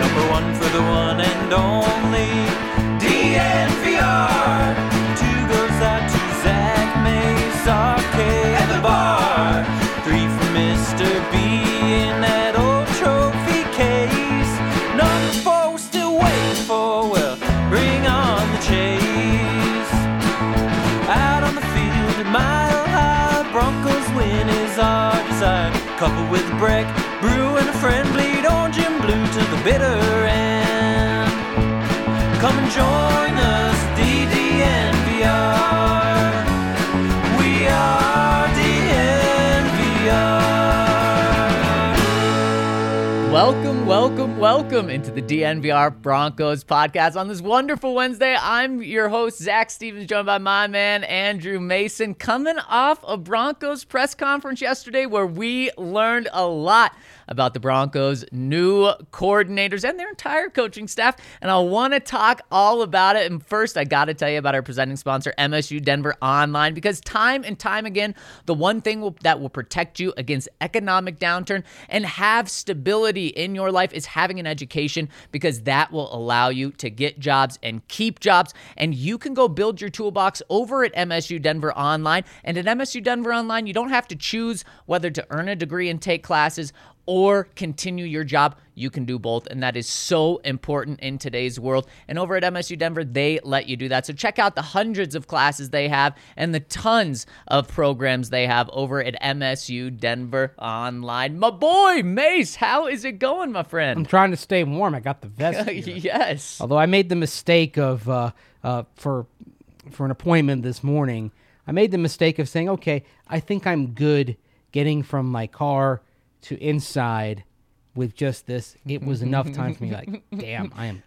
Number one for the one and only Couple with a break, brew and a friend bleed orange and blue to the bitter end. Come and join us, DDNVR. We are DNVR. Welcome, welcome, welcome into the DNVR Broncos podcast on this wonderful Wednesday. I'm your host, Zac Stevens, joined by my man, Andrew Mason, coming off a Broncos press conference yesterday where we learned a lot about the Broncos' new coordinators and their entire coaching staff. And I want to talk all about it. And first, I got to tell you about our presenting sponsor, MSU Denver Online, because time and time again, the one thing will, that will protect you against economic downturn and have stability in your life is having an education, because that will allow you to get jobs and keep jobs. And you can go build your toolbox over at MSU Denver Online. And at MSU Denver Online, you don't have to choose whether to earn a degree and take classes or continue your job. You can do both, and that is so important in today's world. And over at MSU Denver, they let you do that. So check out the hundreds of classes they have and the tons of programs they have over at MSU Denver Online. My boy, Mace, how is it going, my friend? I'm trying to stay warm. I got the vest. yes. Although I made the mistake of uh, uh, for for an appointment this morning, I made the mistake of saying, "Okay, I think I'm good getting from my car to inside with just this." It was enough time for me. Like, damn, I am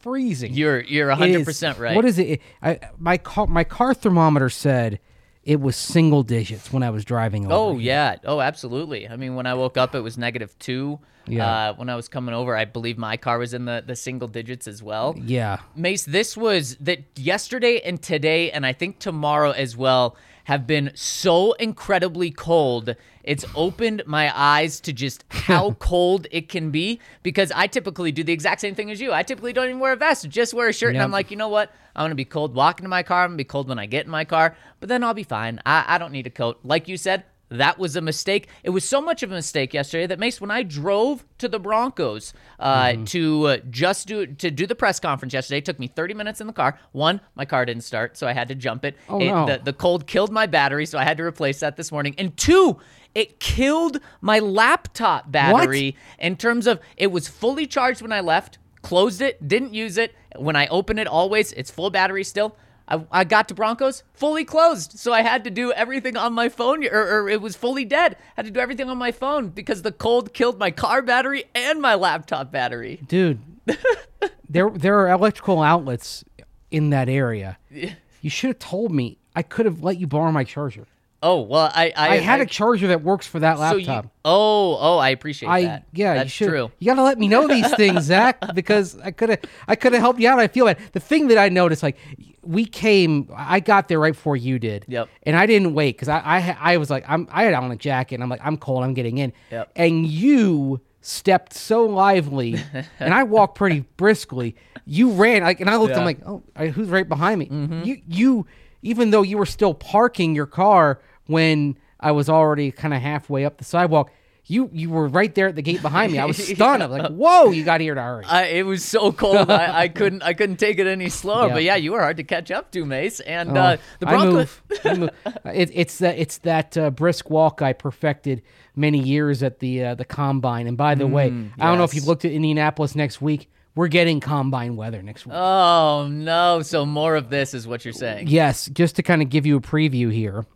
freezing. You're you're It 100% is- right. What is it? I my car my car thermometer said it was single digits when I was driving over. Oh here. yeah. Oh, absolutely. I mean, when I woke up, it was negative two. Yeah. Uh, when I was coming over, I believe my car was in the, the single digits as well. yeah. Mace, this was that yesterday and today, and I think tomorrow as well, have been so incredibly cold. It's opened my eyes to just how cold it can be because I typically do the exact same thing as you. I typically don't even wear a vest, just wear a shirt. And I'm like, you know what? I'm going to be cold walking to my car. I'm going to be cold when I get in my car, but then I'll be fine. I, I don't need a coat. Like you said, that was a mistake. It was so much of a mistake yesterday that Mace, when I drove to the Broncos uh, Mm-hmm. to uh, just do to do the press conference yesterday, it took me 30 minutes in the car. One, my car didn't start, so I had to jump it. Oh, It- no. the, the cold killed my battery, so I had to replace that this morning. And two, it killed my laptop battery in terms of it was fully charged when I left, closed it, didn't use it. When I open it, always it's full battery still. I, I got to Broncos fully closed, so I had to do everything on my phone, or, or it was fully dead. I had to do everything on my phone because the cold killed my car battery and my laptop battery. dude. there there are electrical outlets in that area. You should have told me. I could have let you borrow my charger. Oh well, I I, I, had a charger that works for that so you- laptop. oh oh, I appreciate I that. yeah, that's you should. true. You gotta let me know these things, Zac, because I could have I could have helped you out. I feel bad. The thing that I noticed, like we came, I got there right before you did. Yep. And I didn't wait because I I I was like I'm I had on a jacket. and I'm like I'm cold. I'm getting in. Yep. And you stepped so lively, and I walked pretty briskly. You ran like, and I looked. I'm like, oh, who's right behind me? Mm-hmm. You you even though you were still parking your car when I was already kind of halfway up the sidewalk. You you were right there at the gate behind me. I was stunned. I was like, "Whoa, you got here to hurry." I, it was so cold. I, I couldn't. I couldn't take it any slower. Yeah. But yeah, you were hard to catch up to, Mace. And Oh, uh, the I move. I move. It, it's that it's that uh, brisk walk I perfected many years at the uh, the combine. And by the way, I don't know if Mm, you've looked at Indianapolis next week. We're getting combine weather next week. Oh no! So more of this is what you're saying. Yes, just to kind of give you a preview here.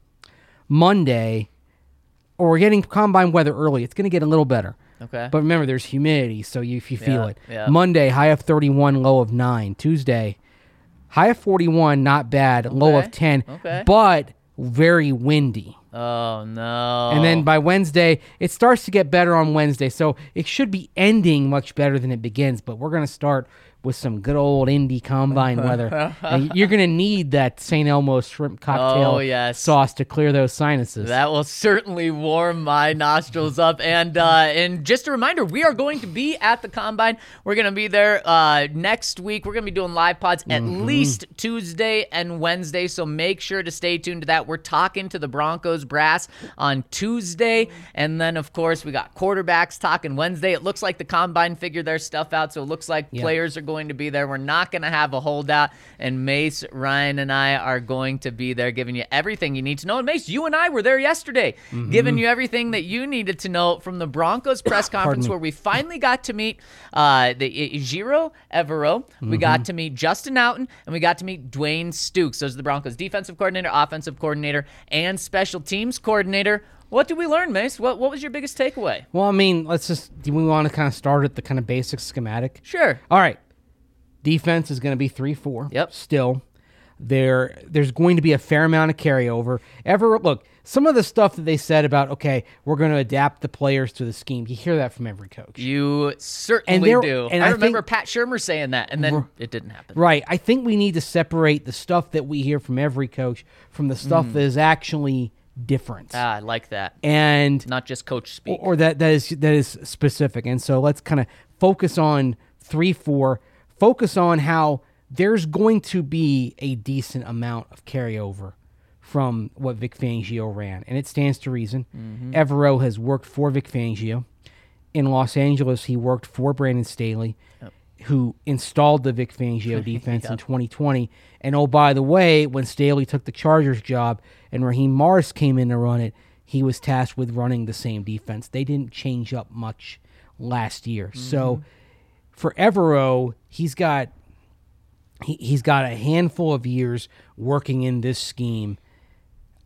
Monday, or we're getting combine weather early. It's going to get a little better. Okay. But remember, there's humidity, so you, if you feel Yeah, it. yeah. Monday, high of 31, low of 9. Tuesday, high of 41, not bad, low of 10, okay. but very windy. oh no! And then by Wednesday, it starts to get better on Wednesday. So it should be ending much better than it begins. But we're going to start with some good old Indy combine weather. and you're going to need that St. Elmo's shrimp cocktail Oh, yes. sauce to clear those sinuses. That will certainly warm my nostrils up. And uh, and just a reminder, we are going to be at the combine. We're going to be there uh, next week. We're going to be doing live pods at Mm-hmm. least Tuesday and Wednesday. So make sure to stay tuned to that. We're talking to the Broncos brass on Tuesday, and then of course we got quarterbacks talking Wednesday. It looks like the combine figured their stuff out, so it looks like Yeah. players are going to be there. We're not going to have a holdout, and Mace, Ryan, and I are going to be there, giving you everything you need to know. And Mace, you and I were there yesterday, Mm-hmm. giving you everything that you needed to know from the Broncos press conference, where we finally got to meet uh, the Giro Evero. We Mm-hmm. got to meet Justin Outten, and we got to meet Dwayne Stukes. Those are the Broncos defensive coordinator, offensive coordinator, and special teams coordinator. What did we learn, Mace? What What was your biggest takeaway? well, I mean, let's just, do we want to kind of start at the kind of basic schematic? Sure. All right. Defense is going to be 3 4. Yep. Still. There, there's going to be a fair amount of carryover. Ever look, some of the stuff that they said about okay, we're going to adapt the players to the scheme. You hear that from every coach, You certainly there- do. and I, I remember think- Pat Shurmur saying that, and then it didn't happen. right? I think we need to separate the stuff that we hear from every coach from the Mm. stuff that is actually different, Ah, I like that. and Not just coach speak. or, or that that is that is specific. And so let's kind of focus on three, four. Focus on how there's going to be a decent amount of carryover from what Vic Fangio ran, and it stands to reason. Mm-hmm. Evero has worked for Vic Fangio. In Los Angeles, he worked for Brandon Staley, who installed the Vic Fangio defense in 2020. And oh, by the way, when Staley took the Chargers job and Raheem Morris came in to run it, he was tasked with running the same defense. They didn't change up much last year. So mm-hmm. for Evero, he's got he, he's got a handful of years working in this scheme.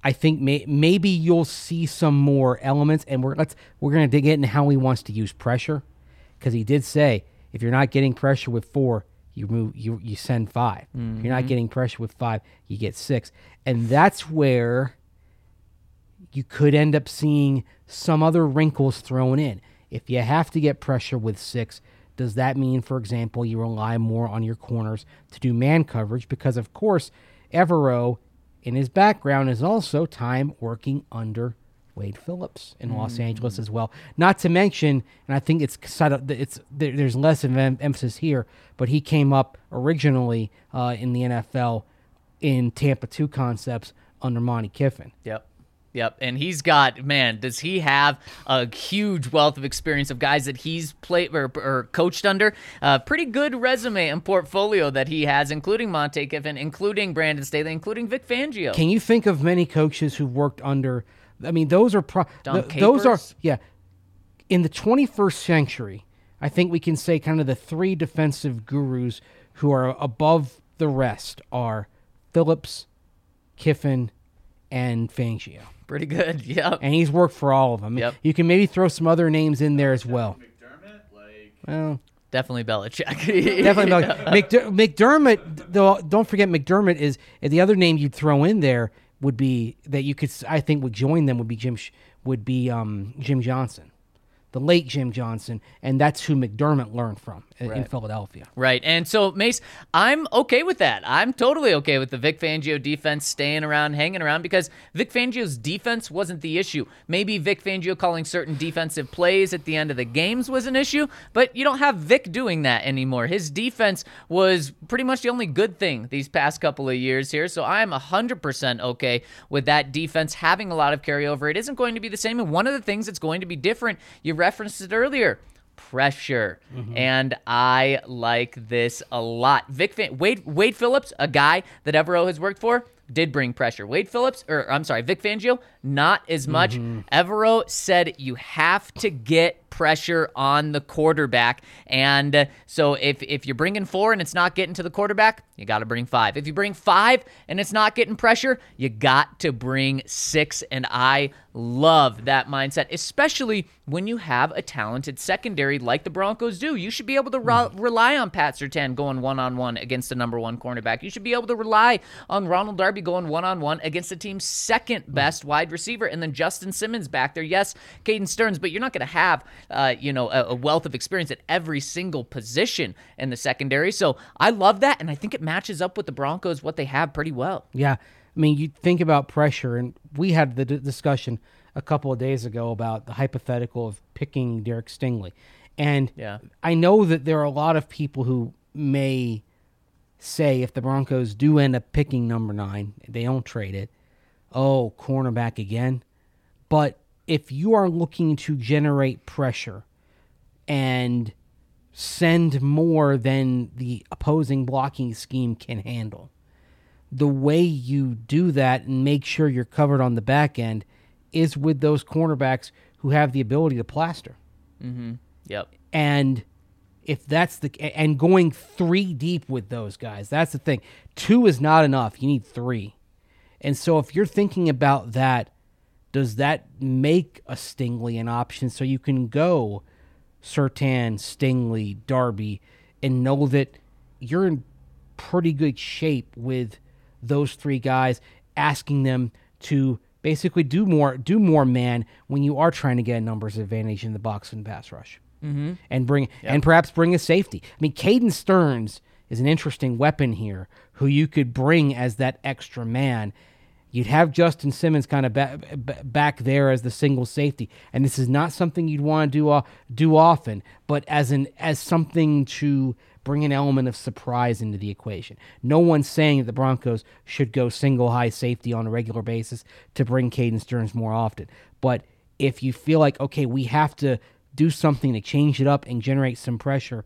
I think may, maybe you'll see some more elements, and we're let's we're gonna dig into how he wants to use pressure, because he did say if you're not getting pressure with four, you move you you send 5 If you're not mm-hmm. getting pressure with five, you get six, and that's where you could end up seeing some other wrinkles thrown in. If you have to get pressure with six, does that mean, for example, you rely more on your corners to do man coverage? Because, of course, Evero, in his background, is also time working under Wade Phillips in Los Angeles as well. Not to mention, and I think it's it's there's less of em- emphasis here, but he came up originally uh, in the NFL in Tampa two concepts under Monte Kiffin. Yep. Yep. And he's got, man, does he have a huge wealth of experience of guys that he's played or, or coached under? A pretty good resume and portfolio that he has, including Monte Kiffin, including Brandon Staley, including Vic Fangio. Can you think of many coaches who've worked under? I mean, those are pro, th- those are yeah. In the 21st century, I think we can say kind of the three defensive gurus who are above the rest are Phillips, Kiffin, and Fangio. Pretty good. Yep. And he's worked for all of them. Yep. You can maybe throw some other names in there as well. Well, Definitely Belichick. definitely Mc- McDer- McDermott. Though, don't forget McDermott is the other name you'd throw in there would be that you could I think would join them would be Jim would be um, Jim Johnson. the late Jim Johnson, and that's who McDermott learned from in, in Philadelphia. Right. And so, Mace, I'm okay with that. I'm totally okay with the Vic Fangio defense staying around, hanging around, because Vic Fangio's defense wasn't the issue. Maybe Vic Fangio calling certain defensive plays at the end of the games was an issue, but you don't have Vic doing that anymore. His defense was pretty much the only good thing these past couple of years here. So I'm 100% okay with that defense having a lot of carryover. It isn't going to be the same. And one of the things that's going to be different, you referenced it earlier pressure. And I like this a lot. Vic Fan- Wade Wade Phillips, a guy that Evero has worked for, did bring pressure. Wade Phillips, or I'm sorry, Vic Fangio, not as much. Evero said you have to get pressure on the quarterback. And uh, so if if you're bringing four and it's not getting to the quarterback, you got to bring five. If you bring five and it's not getting pressure, you got to bring six. And I love that mindset, especially when you have a talented secondary like the Broncos do. You should be able to re- rely on Pat Surtain going one on one against the number one cornerback. You should be able to rely on Ronald Darby going one on one against the team's second best wide receiver, and then Justin Simmons back there. Yes, Caden Sterns, but you're not going to have uh, you know a, a wealth of experience at every single position in the secondary. So I love that, and I think it matches up with the Broncos what they have pretty well. Yeah. I mean, you think about pressure, and we had the d- discussion a couple of days ago about the hypothetical of picking Derek Stingley. And Yeah. I know that there are a lot of people who may say if the Broncos do end up picking number nine, they don't trade it. Oh, cornerback again. But if you are looking to generate pressure and send more than the opposing blocking scheme can handle, the way you do that and make sure you're covered on the back end is with those cornerbacks who have the ability to plaster. Mm-hmm. Yep. And if that's the and going three deep with those guys, that's the thing. Two is not enough. You need three. And so if you're thinking about that, does that make a Stingley an option so you can go Surtain, Stingley, Darby, and know that you're in pretty good shape with those three guys, asking them to basically do more do more man when you are trying to get a numbers advantage in the box and pass rush. Mm-hmm. And bring and perhaps bring a safety. I mean, Caden Sterns is an interesting weapon here, who you could bring as that extra man. You'd have Justin Simmons kind of ba- ba- back there as the single safety, and this is not something you'd want to do uh, do often, but as an as something to bring an element of surprise into the equation. No one's saying that the Broncos should go single high safety on a regular basis to bring Caden Sterns more often, but if you feel like okay, we have to do something to change it up and generate some pressure,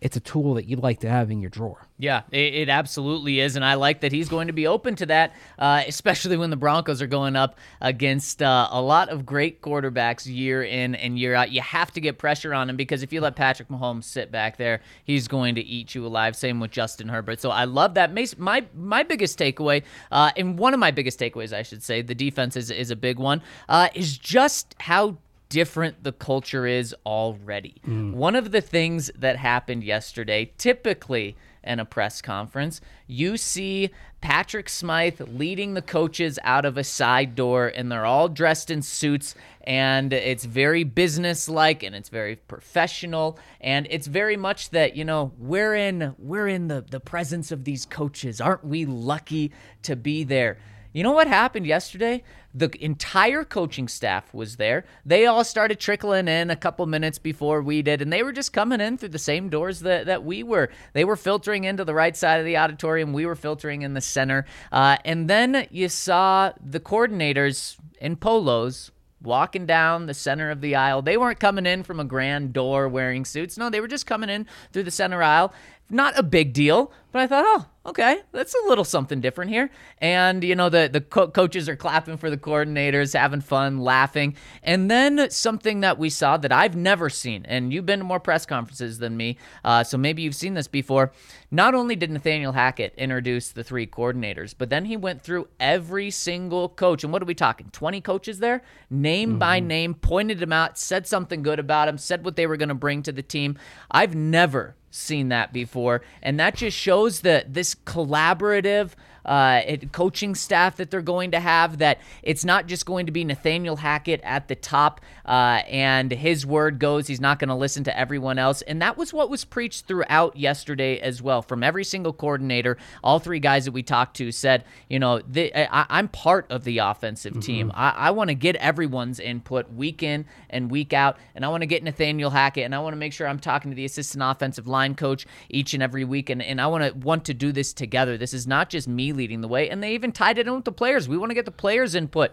it's a tool that you'd like to have in your drawer. Yeah, it, it absolutely is, and I like that he's going to be open to that, uh, especially when the Broncos are going up against uh, a lot of great quarterbacks year in and year out. You have to get pressure on him because if you let Patrick Mahomes sit back there, he's going to eat you alive. Same with Justin Herbert. So I love that. My my biggest takeaway, uh, and one of my biggest takeaways, I should say, the defense is is a big one, uh, is just how different the culture is already. Mm. One of the things that happened yesterday, typically in a press conference, you see Patrick Smyth leading the coaches out of a side door, and they're all dressed in suits, and it's very businesslike and it's very professional, and it's very much that you know we're in we're in the the presence of these coaches. Aren't we lucky to be there? You know what happened yesterday? The entire coaching staff was there. They all started trickling in a couple minutes before we did, and they were just coming in through the same doors that, that we were. They were filtering into the right side of the auditorium. We were filtering in the center. Uh, and then you saw the coordinators in polos walking down the center of the aisle. They weren't coming in from a grand door wearing suits. No, they were just coming in through the center aisle. Not a big deal, but I thought, oh, okay, that's a little something different here. And you know, the the co- coaches are clapping for the coordinators, having fun, laughing. And then something that we saw that I've never seen, and you've been to more press conferences than me, uh, so maybe you've seen this before. Not only did Nathaniel Hackett introduce the three coordinators, but then he went through every single coach. And what are we talking? Twenty coaches there, name by name, pointed them out, said something good about them, said what they were going to bring to the team. I've never seen that before. And that just shows that this collaborative uh, it- coaching staff that they're going to have. That it's not just going to be Nathaniel Hackett at the top, uh, and his word goes. He's not going to listen to everyone else, and that was what was preached throughout yesterday as well from every single coordinator. All three guys that we talked to said, you know, the, I, I'm part of the offensive team. I, I want to get everyone's input week in and week out, and I want to get Nathaniel Hackett, and I want to make sure I'm talking to the assistant offensive line coach each and every week, and, and I want to want to do this together. This is not just me leading the way, and they even tied it in with the players. We want to get the players' input.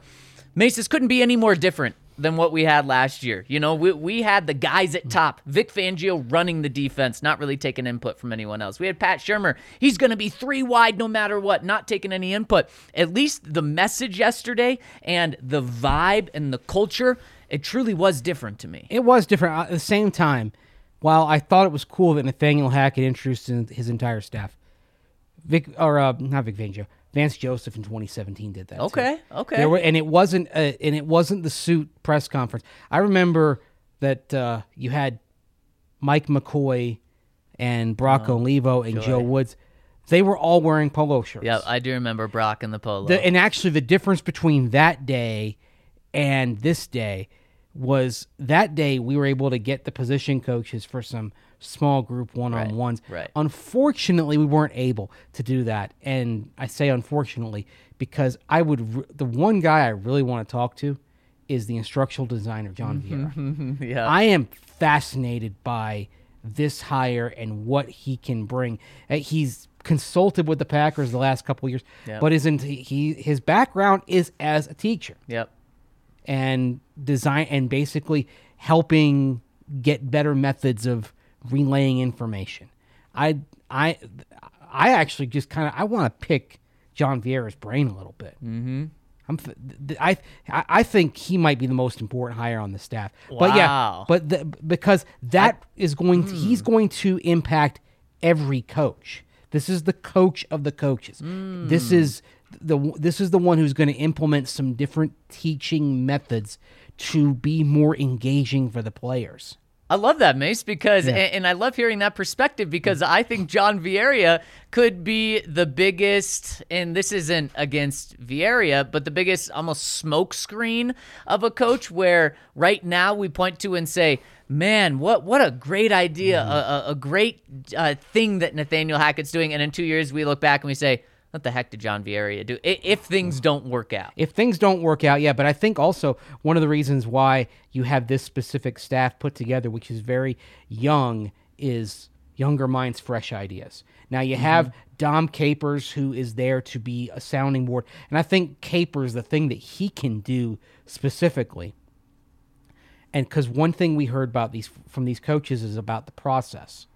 Mace, this couldn't be any more different than what we had last year. You know, we, we had the guys at top, Vic Fangio running the defense, not really taking input from anyone else. We had Pat Shurmur. He's going to be three wide no matter what, not taking any input. At least the message yesterday and the vibe and the culture, it truly was different to me. It was different. At the same time, while I thought it was cool that Nathaniel Hackett introduced his entire staff, Vic or uh, not Vic Fangio, Vance Joseph in 2017 did that. too. Okay, okay. There were, and it wasn't, uh, and it wasn't the suit press conference. I remember that uh, you had Mike McCoy and Brock Olivo and Joe Woods. They were all wearing polo shirts. Yeah, I do remember Brock and the polo. The, and actually, the difference between that day and this day was that day we were able to get the position coaches for some small group one on ones. right. Unfortunately, we weren't able to do that. And I say unfortunately because I would, re- the one guy I really want to talk to is the instructional designer, John Vieira. yeah. I am fascinated by this hire and what he can bring. Uh, He's consulted with the Packers the last couple of years, Yep. but isn't he? His background is as a teacher yep. and design and basically helping get better methods of relaying information. I I I actually just kind of I want to pick John Vieira's brain a little bit. Mm-hmm. I'm I I I think he might be the most important hire on the staff. Wow. But yeah, but the, because that is going to, he's going to impact every coach. This is the coach of the coaches. This is the this is the one who's going to implement some different teaching methods to be more engaging for the players. I love that, Mace, because and, and I love hearing that perspective because I think John Vieira could be the biggest, and this isn't against Vieira, but the biggest almost smokescreen of a coach. Where right now we point to and say, "Man, what what a great idea, a, a, a great uh, thing that Nathaniel Hackett's doing," and in two years we look back and we say, "What the heck did John Vieira do?" If things don't work out. If things don't work out, yeah, but I think also one of the reasons why you have this specific staff put together, which is very young, is younger minds, fresh ideas. Now you have mm-hmm. Dom Capers, who is there to be a sounding board, and I think Capers, the thing that he can do specifically, and because one thing we heard about these from these coaches is about the process,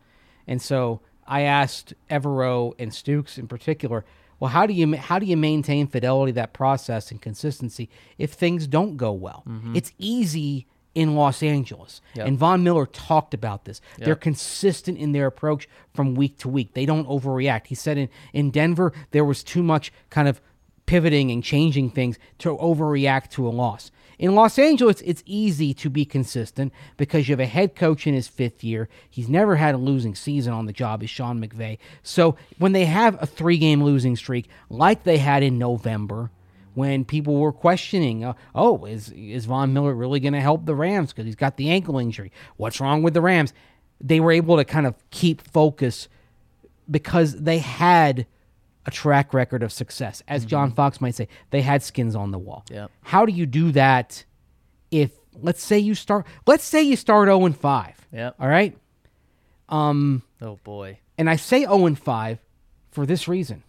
and so I asked Evero and Stukes in particular, well, how do you how do you maintain fidelity that process and consistency if things don't go well? Mm-hmm. It's easy in Los Angeles, and Von Miller talked about this. They're consistent in their approach from week to week. They don't overreact. He said in in Denver there was too much kind of pivoting and changing things to overreact to a loss. In Los Angeles, it's easy to be consistent because you have a head coach in his fifth year. He's never had a losing season on the job, is Sean McVay. So when they have a three game losing streak like they had in November, when people were questioning, uh, oh, is, is Von Miller really going to help the Rams because he's got the ankle injury? What's wrong with the Rams? They were able to kind of keep focus because they had a track record of success. As mm-hmm. John Fox might say, they had skins on the wall. Yep. How do you do that if let's say you start let's say you start 0 and 5. Yep. All right? Um, oh boy. And I say 0 and 5 for this reason.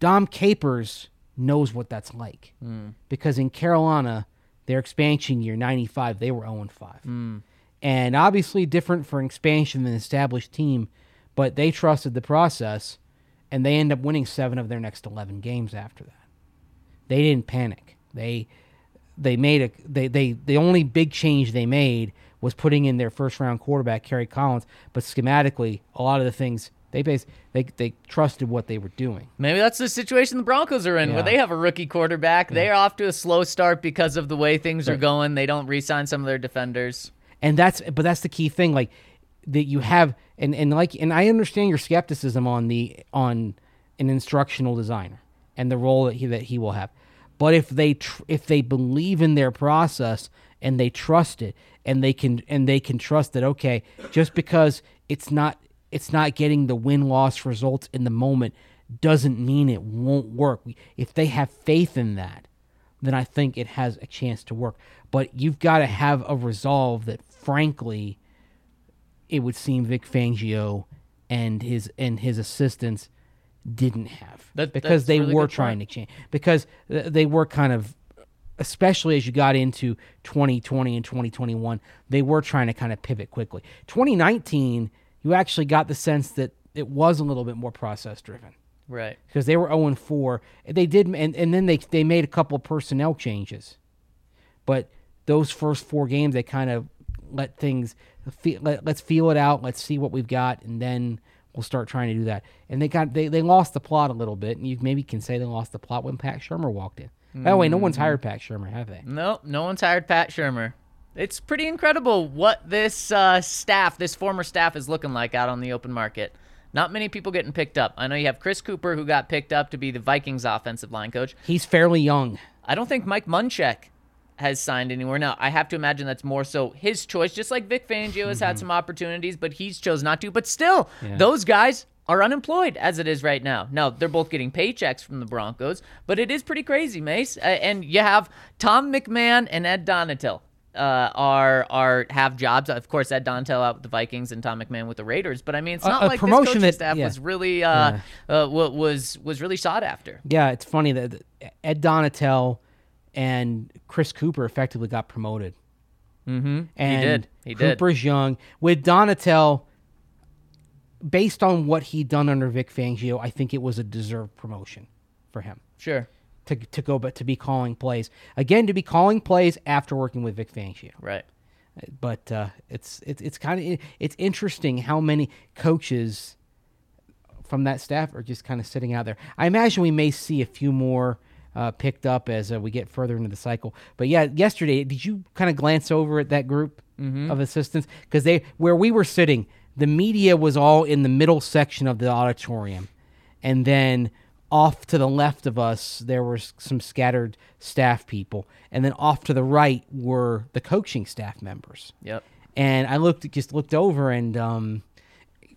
Dom Capers knows what that's like. Mm. Because in Carolina, their expansion year 95, they were 0 and 5. Mm. And obviously different for an expansion than an established team, but they trusted the process and they end up winning 7 of their next 11 games after that. They didn't panic. They they made a they, they the only big change they made was putting in their first round quarterback Kerry Collins, but schematically a lot of the things they base they they trusted what they were doing. Maybe that's the situation the Broncos are in, where they have a rookie quarterback. They're off to a slow start because of the way things are going. They don't re-sign some of their defenders. And that's but that's the key thing like that you have and and like and I understand your skepticism on the on an instructional designer. and the role that he that he will have. But if they tr- if they believe in their process and they trust it and they can and they can trust that okay, just because it's not it's not getting the win loss results in the moment doesn't mean it won't work. If they have faith in that, then I think it has a chance to work. But you've got to have a resolve that, frankly, it would seem Vic Fangio and his and his assistants didn't have That- because they really were trying point. to change because they were kind of especially as you got into 2020 and 2021 they were trying to kind of pivot quickly 2019 you actually got the sense that it was a little bit more process driven Right. because they were 0 4. They did, and, and then they they made a couple of personnel changes, but those first four games they kind of let things fe- let, let's feel it out. Let's see what we've got, and then we'll start trying to do that. And they got they, they lost the plot a little bit, and you maybe can say they lost the plot when Pat Shurmur walked in. By the way, no one's hired Pat Shurmur, have they? No, no one's hired Pat Shurmur. It's pretty incredible what this uh, staff, this former staff, is looking like out on the open market. Not many people getting picked up. I know you have Chris Kuper, who got picked up to be the Vikings offensive line coach. He's fairly young. I don't think Mike Munchak has signed anywhere. Now, I have to imagine that's more so his choice, just like Vic Fangio has had some opportunities, but he's chose not to. But still, those guys are unemployed as it is right now. Now, they're both getting paychecks from the Broncos, but it is pretty crazy, Mace. Uh, and you have Tom McMahon and Ed Donatell. Uh, are are have jobs? Of course, Ed Donatell out with the Vikings and Tom McMahon with the Raiders. But I mean, it's not a like promotion this coaching that- staff yeah. was really uh, uh, was was really sought after. Yeah, it's funny that that Ed Donatell and Chris Cooper effectively got promoted. Mm-hmm. And did. He did. Kuper's young. With Donatell, based on what he'd done under Vic Fangio, I think it was a deserved promotion for him Sure, to to go, but to be calling plays again, to be calling plays after working with Vic Fangio. right. But uh, it's it's it's kind of it's interesting how many coaches from that staff are just kind of sitting out there. I imagine we may see a few more uh, picked up as uh, we get further into the cycle. But yeah, yesterday, did you kind of glance over at that group of assistants? Because they where we were sitting, the media was all in the middle section of the auditorium, and then off to the left of us there were some scattered staff people, and then off to the right were the coaching staff members Yep. and I looked just looked over and um,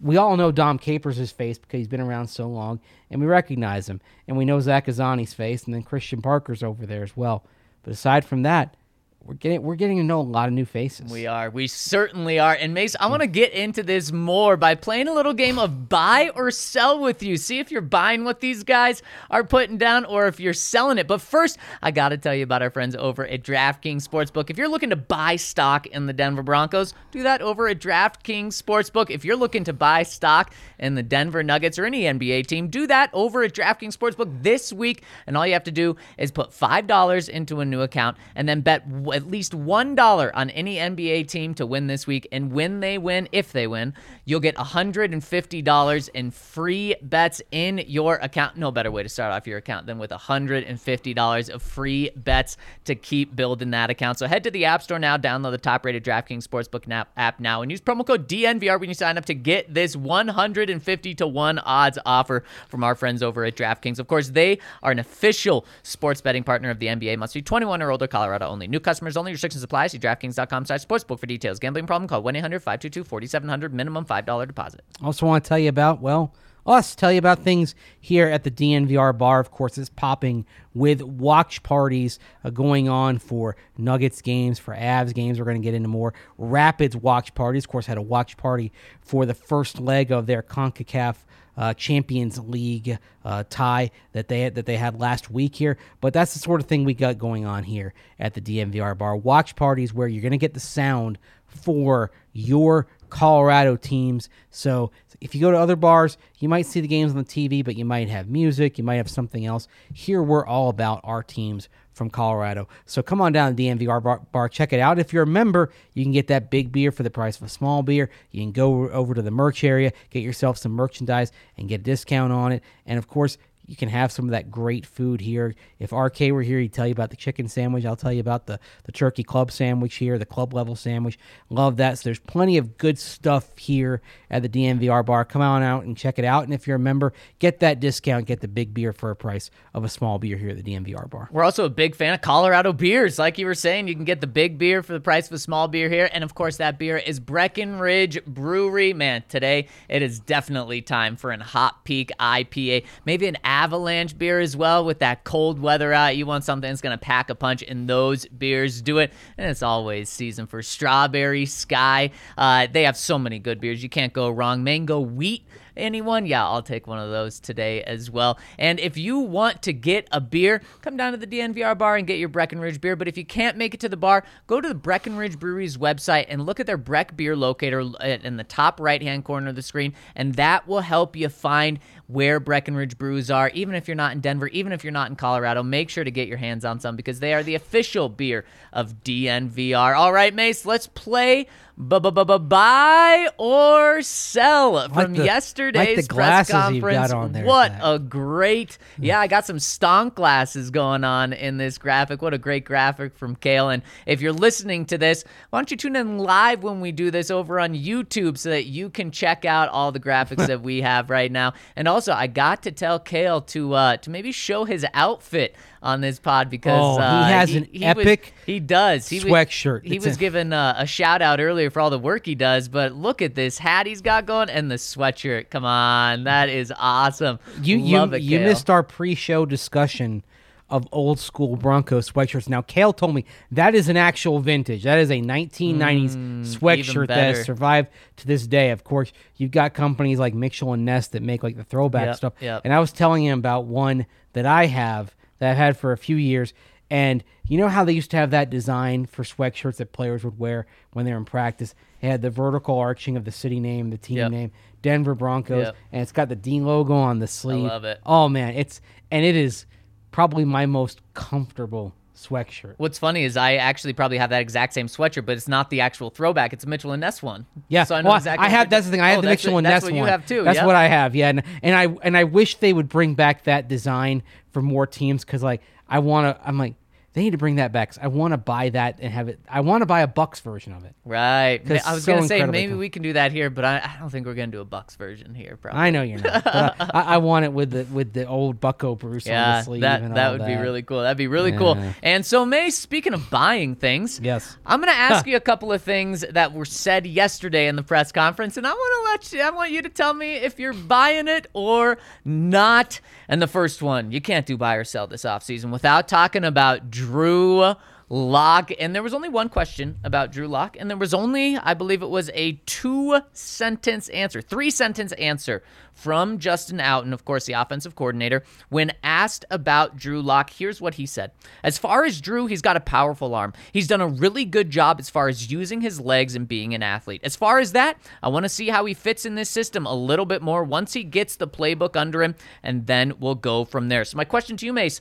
we all know Dom Capers' face because he's been around so long, and we recognize him, and we know Zach Azzanni's face, and then Christian Parker's over there as well. But aside from that, we're getting we're getting to know a lot of new faces. We are. We certainly are. And Mace, I want to get into this more by playing a little game of buy or sell with you. See if you're buying what these guys are putting down or if you're selling it. But first, I got to tell you about our friends over at DraftKings Sportsbook. If you're looking to buy stock in the Denver Broncos, do that over at DraftKings Sportsbook. If you're looking to buy stock in the Denver Nuggets or any NBA team, do that over at DraftKings Sportsbook this week. And all you have to do is put $5 into a new account and then bet at least $1 on any NBA team to win this week. And when they win, if they win, you'll get $150 in free bets in your account. No better way to start off your account than with $150 of free bets to keep building that account. So head to the App Store now, download the top rated DraftKings Sportsbook app now, and use promo code DNVR when you sign up to get this 150 to 1 odds offer from our friends over at DraftKings. Of course, they are an official sports betting partner of the NBA. Must be 21 or older, Colorado only. New customers only. Restrictions apply. See DraftKings.com slash sportsbook for details. Gambling problem? Call 1-800-522-4700. Minimum $5 deposit. Also, want to tell you about, well, us, tell you about things here at the DNVR bar. Of course, it's popping with watch parties uh, going on for Nuggets games, for Avs games. We're going to get into more. Rapids watch parties. Of course, had a watch party for the first leg of their CONCACAF uh, Champions League uh, tie that they had, that they had last week here. But that's the sort of thing we got going on here at the DNVR bar. Watch parties where you're going to get the sound for your Colorado teams. So if you go to other bars, you might see the games on the TV, but you might have music, you might have something else. Here we're all about our teams from Colorado. So come on down to DNVR bar, bar, check it out. If you're a member, you can get that big beer for the price of a small beer. You can go over to the merch area, get yourself some merchandise, and get a discount on it. And of course, you can have some of that great food here. If RK were here, he'd tell you about the chicken sandwich. I'll tell you about the, the turkey club sandwich here, the club level sandwich. Love that. So there's plenty of good stuff here at the DNVR bar. Come on out and check it out. And if you're a member, get that discount, get the big beer for a price of a small beer here at the DNVR bar. We're also a big fan of Colorado beers. Like you were saying, you can get the big beer for the price of a small beer here. And of course, that beer is Breckenridge Brewery. Man, today it is definitely time for an Hot Peak IPA. Maybe an Avalanche beer as well with that cold weather out. You want something that's going to pack a punch, and those beers do it. And it's always season for Strawberry Sky. Uh, they have so many good beers. You can't go wrong. Mango Wheat anyone? Yeah, I'll take one of those today as well. And if you want to get a beer, come down to the DNVR bar and get your Breckenridge beer. But if you can't make it to the bar, go to the Breckenridge Brewery's website and look at their Breck beer locator in the top right hand corner of the screen, and that will help you find where Breckenridge brews are. Even if you're not in Denver, even if you're not in Colorado, make sure to get your hands on some because they are the official beer of DNVR. All right, Mace, let's play buy or sell from the- yesterday's like press conference. got on there, what a great, yeah, I got some stonk glasses going on in this graphic. What a great graphic from Kale. And if you're listening to this, why don't you tune in live when we do this over on YouTube so that you can check out all the graphics that we have right now. And also, I got to tell Kale to uh, to maybe show his outfit on this pod because Oh, he uh, has an was- epic he does. He was- sweatshirt. He It's was given uh, a shout out earlier for all the work he does, but look at this hat he's got going and the sweatshirt. Come on, that is awesome. You you Love it, you missed our pre-show discussion of old school Broncos sweatshirts. Now, Kale told me that is an actual vintage. That is a 1990s sweatshirt that Mm, has survived to this day. Of course, you've got companies like Mitchell and Ness that make like the throwback Yep, stuff. yep. And I was telling him about one that I have that I've had for a few years. And you know how they used to have that design for sweatshirts that players would wear when they're in practice? It had the vertical arching of the city name, the team Yep. name, Denver Broncos, and it's got the Dean logo on the sleeve. love it. Oh man, it's and it is probably my most comfortable sweatshirt. What's funny is I actually probably have that exact same sweatshirt, but it's not the actual throwback. It's a Mitchell and Ness one. Yeah, so I know well, exactly. I have. That's the thing. I Oh, have the that's Mitchell and that's Ness what one. you have too. That's yeah. what I have. Yeah, and, and I and I wish they would bring back that design for more teams because like I want to. I'm like they need to bring that back. I want to buy that and have it. I want to buy a Bucs version of it. Right. I was so gonna say maybe cool. we can do that here, but I, I don't think we're gonna do a Bucs version here. Probably. I know you're not. I, I want it with the with the old Bucco Bruce on the sleeve. that that would be really cool. That'd be really Yeah. cool. And so, May, speaking of buying things, Yes. I'm gonna ask you a couple of things that were said yesterday in the press conference, and I want to let you. I want you to tell me if you're buying it or not. And the first one, you can't do buy or sell this offseason without talking about Drew. Lock, and there was only one question about Drew Lock, and there was only, I believe it was a two sentence answer, three sentence answer from Justin Outten, of course, the offensive coordinator, when asked about Drew Lock. Here's what he said As far as Drew, he's got a powerful arm. He's done a really good job as far as using his legs and being an athlete. As far as that, I want to see how he fits in this system a little bit more once he gets the playbook under him, and then we'll go from there. So, my question to you, Mace,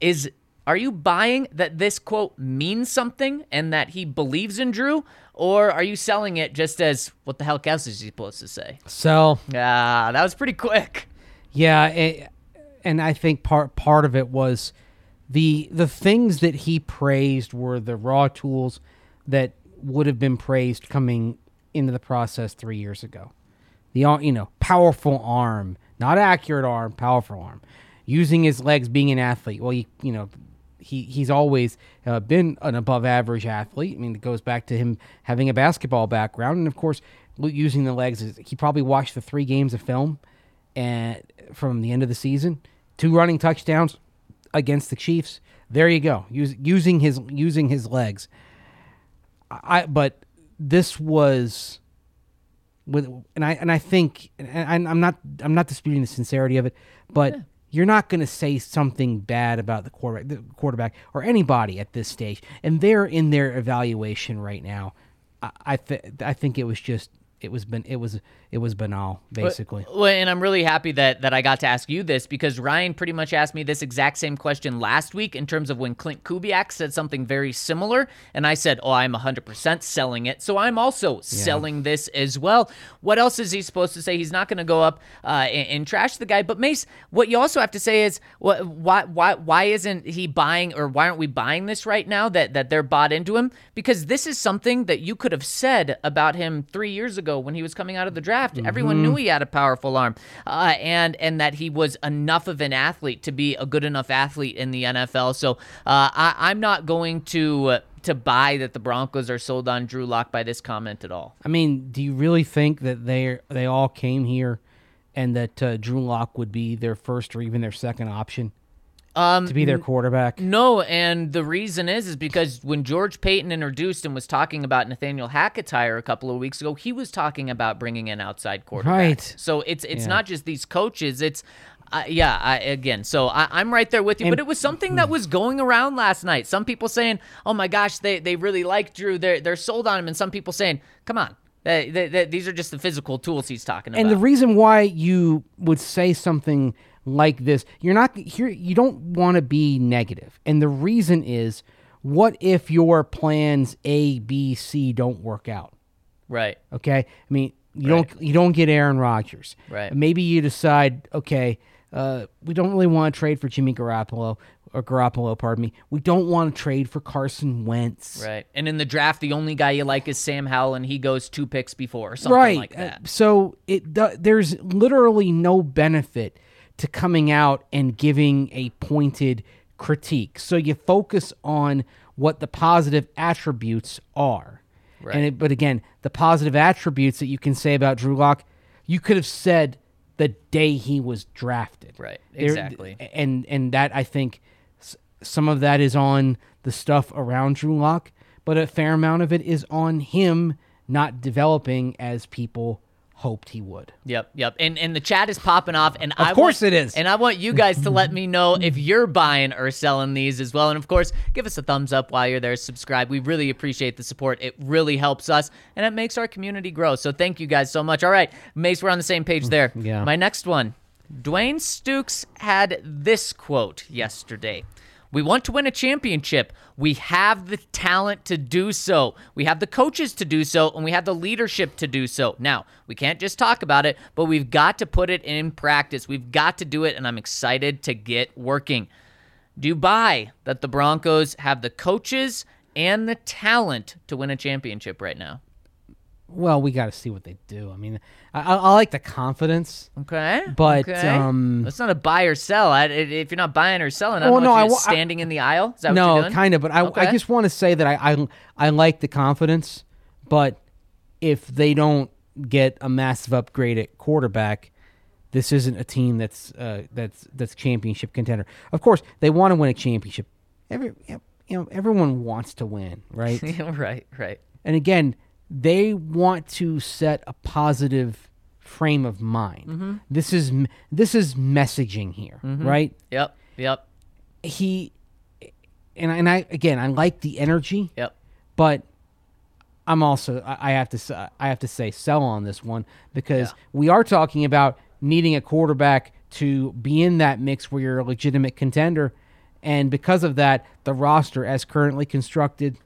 is are you buying that this quote means something and that he believes in Drew? Or are you selling it just as what the hell else is he supposed to say? So Ah, that was pretty quick. Yeah, it, and I think part part of it was the the things that he praised were the raw tools that would have been praised coming into the process three years ago. The ar- you know powerful arm, not accurate arm, powerful arm, using his legs, being an athlete. Well, you you know he he's always uh, been an above average athlete. I mean, it goes back to him having a basketball background, and of course, using the legs. He probably watched the three games of film and from the end of the season, two running touchdowns against the Chiefs. There you go, Use, using his using his legs. I but this was with and I and I think and I'm not I'm not disputing the sincerity of it, but you're not going to say something bad about the quarterback, the quarterback or anybody at this stage, and they're in their evaluation right now. I I, th- I think it was just it was been it was it was banal basically. Well, and I'm really happy that that I got to ask you this because Ryan pretty much asked me this exact same question last week in terms of when Klint Kubiak said something very similar, and I said, "Oh, I'm 100% selling it." So I'm also selling this as well. What else is he supposed to say? He's not going to go up uh, and, and trash the guy. But Mace, what you also have to say is, wh- why why why isn't he buying or why aren't we buying this right now? That that they're bought into him because this is something that you could have said about him three years ago when he was coming out of the draft. Everyone knew he had a powerful arm, uh, and and that he was enough of an athlete to be a good enough athlete in the NFL. So uh, I, I'm not going to. Uh, to buy that the Broncos are sold on Drew Lock by this comment at all. I mean, do you really think that they they all came here and that uh, Drew Lock would be their first or even their second option Um, to be their quarterback? No, and the reason is is because when George Paton introduced and was talking about Nathaniel Hackett's hire a couple of weeks ago, he was talking about bringing in outside quarterbacks. Right. So it's it's Yeah. not just these coaches. It's uh, yeah, I, again, so I, I'm right there with you. but it was something that was going around last night. Some people saying, "Oh my gosh, they, they really like Drew. They're they're sold on him," and some people saying, "Come on, they, they, they- these are just the physical tools he's talking about." And the reason why you would say something like this, you're not here. You don't want to be negative, and the reason is, what if your plans A, B, C don't work out? right. Okay, I mean you don't you don't get Aaron Rodgers. Right. Maybe you decide, okay, uh, we don't really want to trade for Jimmy Garoppolo or Garoppolo, pardon me. We don't want to trade for Carson Wentz. Right. And in the draft, the only guy you like is Sam Howell, and he goes two picks before, or something right. like Uh, that. so it do- there's literally no benefit to coming out and giving a pointed critique. So you focus on what the positive attributes are. Right. And it, but again, the positive attributes that you can say about Drew Lock, you could have said the day he was drafted. Right. There- Exactly. and and that I think some of that is on the stuff around Drew Lock, but a fair amount of it is on him not developing as people hoped he would. Yep, yep. And and the chat is popping off, and I course want, it is. And I want you guys to let me know if you're buying or selling these as well. And of course, give us a thumbs up while you're there. Subscribe. We really appreciate the support. It really helps us, and it makes our community grow. So thank you guys so much. All right, Mace, we're on the same page mm, there. Yeah. My next one, Dwayne Stukes had this quote yesterday. We want to win a championship. We have the talent to do so. We have the coaches to do so, and we have the leadership to do so. Now, we can't just talk about it, but we've got to put it in practice. We've got to do it, and I'm excited to get working. Do buy that the Broncos have the coaches and the talent to win a championship right now? Well, we got to see what they do. I mean, I, I, like the confidence. Okay. But, okay. um, that's not a buy or sell. I, if you're not buying or selling, I Well, no, I you're I- standing in the aisle. Is that what No, kind of, but I, I just want to say that I, I I like the confidence, but if they don't get a massive upgrade at quarterback, this isn't a team that's uh, that's that's championship contender. Of course, they want to win a championship. Every you know everyone wants to win, right? right, right. and again, they want to set a positive frame of mind. Mm-hmm. This is this is messaging here, right? Yep, yep, He and I- and I again, I like the energy, yep. but I'm also I I have to I have to say sell on this one because Yeah. we are talking about needing a quarterback to be in that mix where you're a legitimate contender, and because of that, the roster as currently constructed,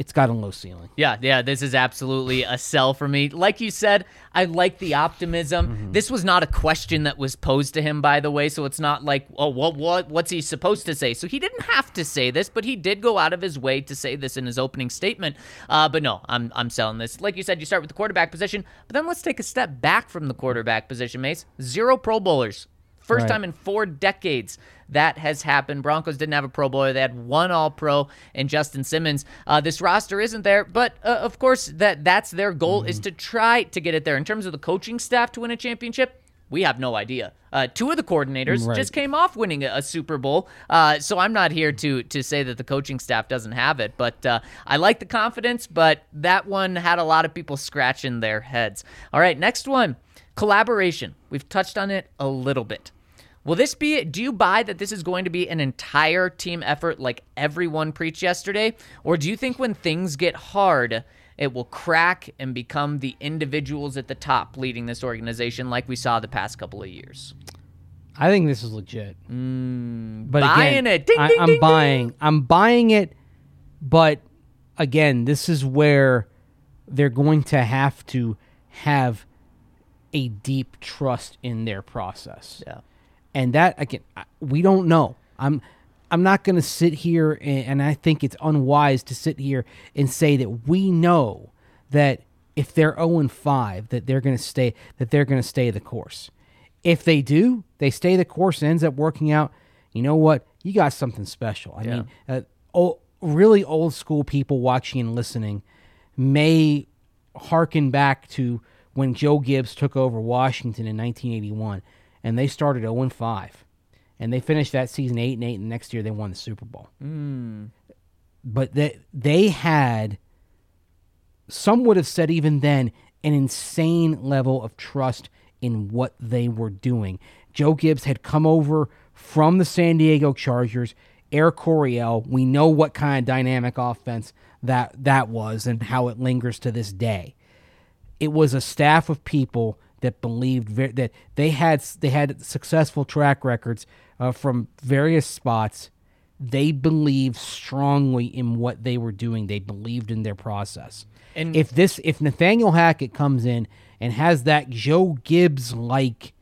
it's got a low ceiling. Yeah, yeah, this is absolutely a sell for me. Like you said, I like the optimism. Mm-hmm. This was not a question that was posed to him, by the way, so it's not like, oh, what, what, what's he supposed to say? So he didn't have to say this, but he did go out of his way to say this in his opening statement. Uh, but no, I'm, I'm selling this. Like you said, you start with the quarterback position, but then let's take a step back from the quarterback position, Mace. Zero Pro Bowlers. First Right. time in four decades that has happened. Broncos didn't have a Pro Bowler; they had one All Pro and Justin Simmons. Uh, this roster isn't there, but uh, of course that that's their goal is to try to get it there. In terms of the coaching staff to win a championship, we have no idea. Uh, two of the coordinators Right. just came off winning a, a Super Bowl, uh, so I'm not here to to say that the coaching staff doesn't have it. But uh, I like the confidence, but that one had a lot of people scratching their heads. All right, next one, collaboration. We've touched on it a little bit. Will this be, do you buy that this is going to be an entire team effort like everyone preached yesterday? Or do you think when things get hard, it will crack and become the individuals at the top leading this organization like we saw the past couple of years? I think this is legit. but Mm, buying again, it. Ding, I, ding, I'm ding, ding. buying. I'm buying it. But again, this is where they're going to have to have a deep trust in their process. Yeah. And that again we don't know. I'm i'm not going to sit here and, and i think it's unwise to sit here and say that we know that if they're 0 and 5 that they're going to stay that they're going to stay the course. If they do they stay the course and ends up working out. You know what? You got something special. I mean uh, oh, really old school people watching and listening may harken back to when Joe Gibbs took over Washington in 1981, and they started 0 and 5, and they finished that season 8 and 8, and next year they won the Super Bowl. Mm. But they they had some would have said even then an insane level of trust in what they were doing. Joe Gibbs had come over from the San Diego Chargers. Air Coryell, we know what kind of dynamic offense that that was and how it lingers to this day. It was a staff of people that believed ver- that they had they had successful track records uh, from various spots. They believed strongly in what they were doing. They believed in their process. And- if this if Nathaniel Hackett comes in and has that Joe Gibbs like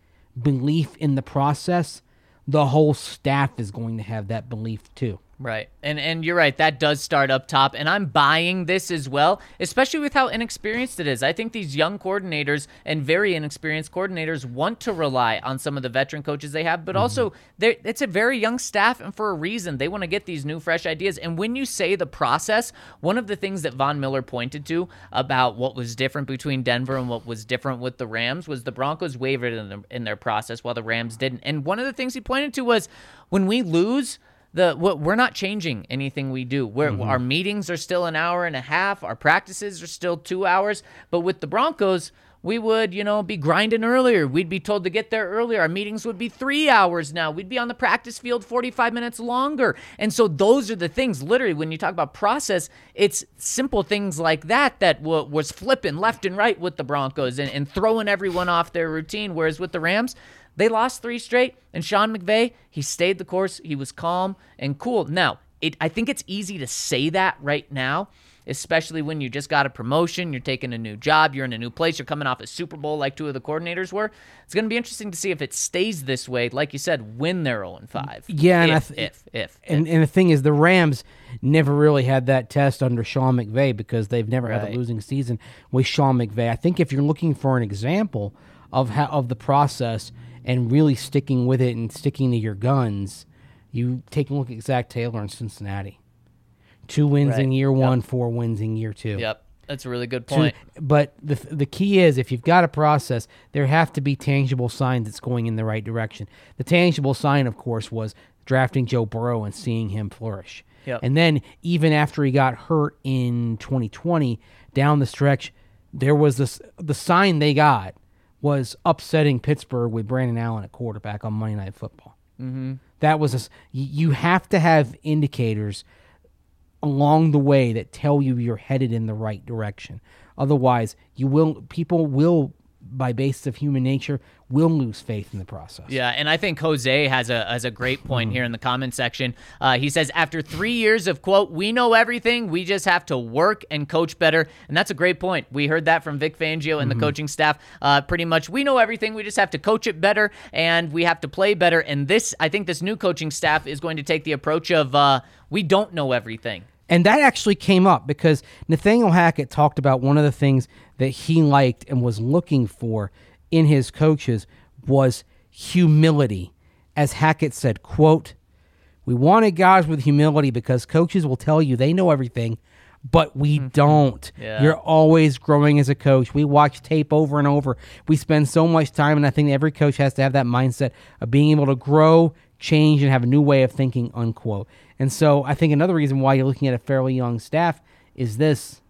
belief in the process, the whole staff is going to have that belief too. Right. And and you're right, that does start up top. And I'm buying this as well, especially with how inexperienced it is. I think these young coordinators and very inexperienced coordinators want to rely on some of the veteran coaches they have, but mm-hmm. also they're it's a very young staff and for a reason. They want to get these new fresh ideas. And when you say the process, one of the things that Von Miller pointed to about what was different between Denver and what was different with the Rams was the Broncos wavered in, the, in their process while the Rams didn't. And one of the things he pointed to was when we lose, the what we're not changing anything we do. We're, mm-hmm. Our meetings are still an hour and a half. Our practices are still two hours. But with the Broncos, we would you know be grinding earlier. We'd be told to get there earlier. Our meetings would be three hours now. We'd be on the practice field forty five minutes longer. And so those are the things. Literally, when you talk about process, it's simple things like that that w- was flipping left and right with the Broncos and, and throwing everyone off their routine. Whereas with the Rams. They lost three straight, and Sean McVay, he stayed the course. He was calm and cool. Now, it, I think it's easy to say that right now, especially when you just got a promotion, you're taking a new job, you're in a new place, you're coming off a Super Bowl like two of the coordinators were. It's going to be interesting to see if it stays this way, like you said, when they're 0 5. Yeah, and I if, th- if, if, And and the thing is, the Rams never really had that test under Sean McVay because they've never had a losing season with Sean McVay. I think if you're looking for an example of how of the process and really sticking with it and sticking to your guns, you take a look at Zac Taylor in Cincinnati. Two wins in Right. year Yep. one, four wins in year two. Yep. That's a really good Two- point. but the the key is if you've got a process, there have to be tangible signs that's going in the right direction. The tangible sign, of course, was drafting Joe Burrow and seeing him flourish. Yep. And then even after he got hurt in 2020, down the stretch, there was this the sign they got was upsetting Pittsburgh with Brandon Allen at quarterback on Monday Night Football. Mm-hmm. That was a, you have to have indicators along the way that tell you you're headed in the right direction. Otherwise, you will people will by basis of human nature will lose faith in the process. Yeah, and I think Jose has a has a great point here in the comment section. Uh, he says after three years of quote, we know everything, we just have to work and coach better, and that's a great point. We heard that from Vic Fangio and the coaching staff. Uh, pretty much, we know everything, we just have to coach it better and we have to play better. And this, I think, this new coaching staff is going to take the approach of uh, we don't know everything. And that actually came up because Nathaniel Hackett talked about one of the things that he liked and was looking for in his coaches was humility. As Hackett said, quote, we wanted guys with humility because coaches will tell you they know everything, but we mm-hmm. don't. Yeah. You're always growing as a coach. We watch tape over and over. We spend so much time, and I think every coach has to have that mindset of being able to grow, change, and have a new way of thinking, unquote. And so I think another reason why you're looking at a fairly young staff is this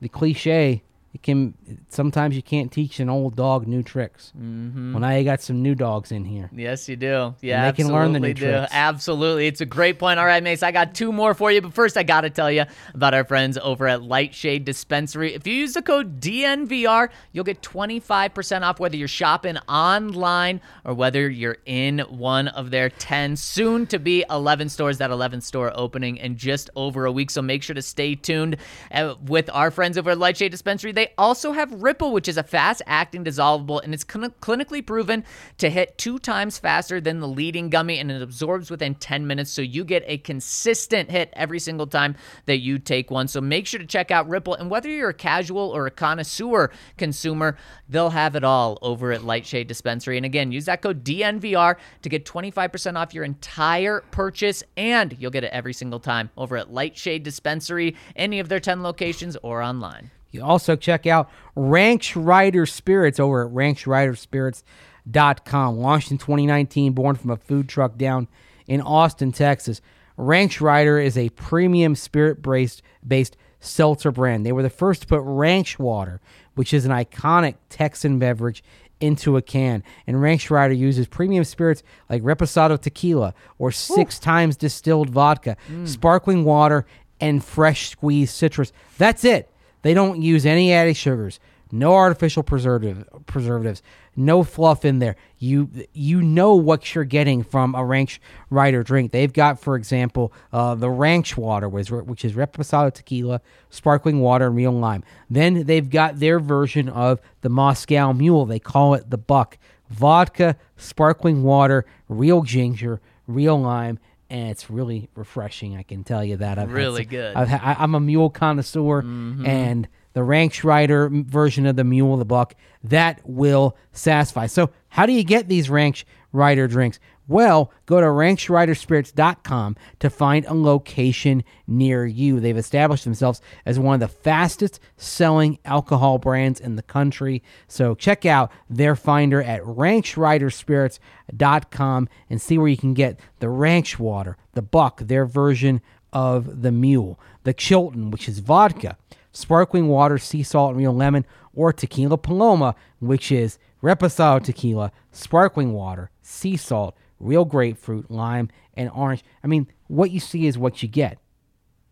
the cliche it can sometimes you can't teach an old dog new tricks. Mm-hmm. Well, now you got some new dogs in here. Yes, you do. Yeah, And they can learn the new do. tricks. Absolutely. It's a great point. All right, Mace, I got two more for you. But first, I got to tell you about our friends over at Lightshade Dispensary. If you use the code DNVR, you'll get 25% off whether you're shopping online or whether you're in one of their 10 soon to be 11 stores. That 11th store opening in just over a week. So make sure to stay tuned uh, with our friends over at Lightshade Dispensary. They also have Ripple, which is a fast acting dissolvable, and it's clin- clinically proven to hit two times faster than the leading gummy, and it absorbs within 10 minutes. So you get a consistent hit every single time that you take one. So make sure to check out Ripple. And whether you're a casual or a connoisseur consumer, they'll have it all over at Lightshade Dispensary. And again, use that code DNVR to get 25% off your entire purchase, and you'll get it every single time over at Lightshade Dispensary, any of their 10 locations, or online. You also check out Ranch Rider Spirits over at ranchriderspirits.com. Launched in 2019, born from a food truck down in Austin, Texas. Ranch Rider is a premium spirit based based seltzer brand. They were the first to put ranch water, which is an iconic Texan beverage, into a can. And Ranch Rider uses premium spirits like Reposado tequila or six times distilled vodka, mm. sparkling water, and fresh squeezed citrus. That's it. They don't use any added sugars, no artificial preservative preservatives, no fluff in there. You you know what you're getting from a Ranch Rider drink. They've got, for example, uh, the Ranch Water, which, is Reposado tequila, sparkling water, and real lime. Then they've got their version of the Moscow Mule. They call it the Buck. Vodka, sparkling water, real ginger, real lime, and it's really refreshing. I can tell you that. I've really some, good. I've ha- I'm a mule connoisseur, mm-hmm. and the Ranch Rider version of the Mule, the Buck, that will satisfy. So, how do you get these Ranch Rider drinks? Well, go to ranchriderspirits.com to find a location near you. They've established themselves as one of the fastest selling alcohol brands in the country. So check out their finder at ranchriderspirits.com and see where you can get the ranch water, the buck, their version of the mule, the Chilton, which is vodka, sparkling water, sea salt, and real lemon, or tequila paloma, which is reposado tequila, sparkling water, sea salt, real grapefruit, lime, and orange. I mean, what you see is what you get.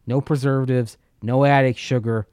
No preservatives, no added sugar.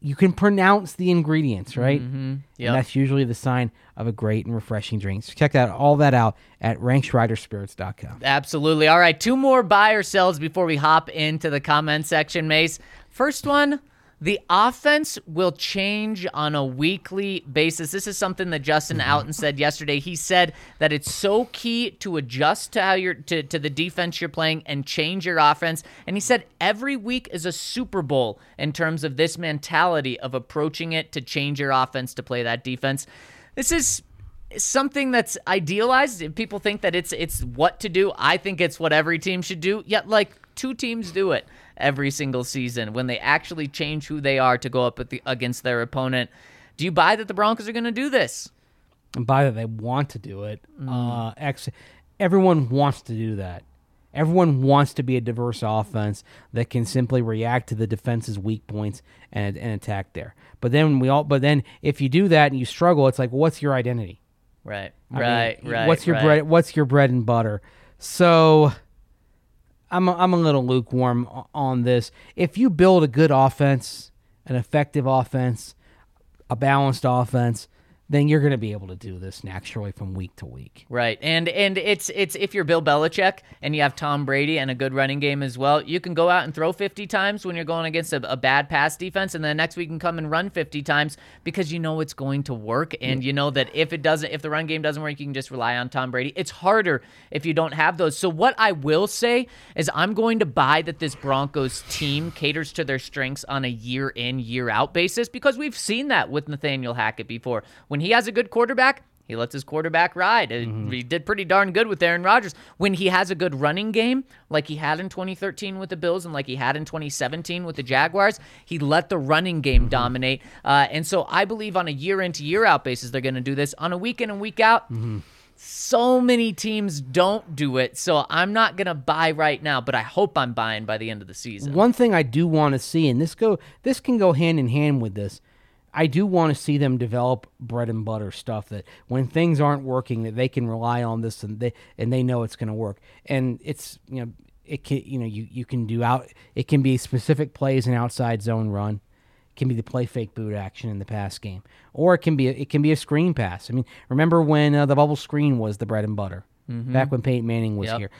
You can pronounce the ingredients, right? Mm-hmm. Yep. And that's usually the sign of a great and refreshing drink. So check that all that out at ranchriderspirits.com. Absolutely. All right, two more buy or sells before we hop into the comment section, Mace. First one, the offense will change on a weekly basis. This is something that Justin mm-hmm. Outten said yesterday. He said that it's so key to adjust to how you're to, to the defense you're playing and change your offense. And he said every week is a Super Bowl in terms of this mentality of approaching it to change your offense to play that defense. This is something that's idealized. People think that it's it's what to do. I think it's what every team should do. Yet like two teams do it every single season when they actually change who they are to go up at the, against their opponent. Do you buy that the Broncos are going to do this? And buy that, they want to do it. Uh, ex- everyone wants to do that. Everyone wants to be a diverse offense that can simply react to the defense's weak points and, and attack there. But then we all. But then if you do that and you struggle, it's like, what's your identity? Right. I mean, right, right. What's your right. bread? What's your bread and butter? So, I'm a, I'm a little lukewarm on this. If you build a good offense, an effective offense, a balanced offense, then you're going to be able to do this naturally from week to week. Right. And and it's it's if you're Bill Belichick and you have Tom Brady and a good running game as well, you can go out and throw 50 times when you're going against a, a bad pass defense and then next week you can come and run 50 times because you know it's going to work and you know that if it doesn't if the run game doesn't work, you can just rely on Tom Brady. It's harder if you don't have those. So what I will say is I'm going to buy that this Broncos team caters to their strengths on a year in, year out basis because we've seen that with Nathaniel Hackett before. When he has a good quarterback, he lets his quarterback ride. And He did pretty darn good with Aaron Rodgers. When he has a good running game, like he had in 2013 with the Bills and like he had in 2017 with the Jaguars, he let the running game mm-hmm. dominate. Uh, and so I believe on a year in to year out basis, they're going to do this. On a week in and week out, mm-hmm. so many teams don't do it. So I'm not going to buy right now, but I hope I'm buying by the end of the season. One thing I do want to see, and this go this can go hand in hand with this. I do want to see them develop bread and butter stuff that when things aren't working that they can rely on this and they and they know it's going to work. And it's you know it can you know you you can do out it can be specific plays and outside zone run. It can be the play fake boot action in the pass game, or it can be a, it can be a screen pass. I mean, remember when uh, the bubble screen was the bread and butter back when Peyton Manning was Yep. here.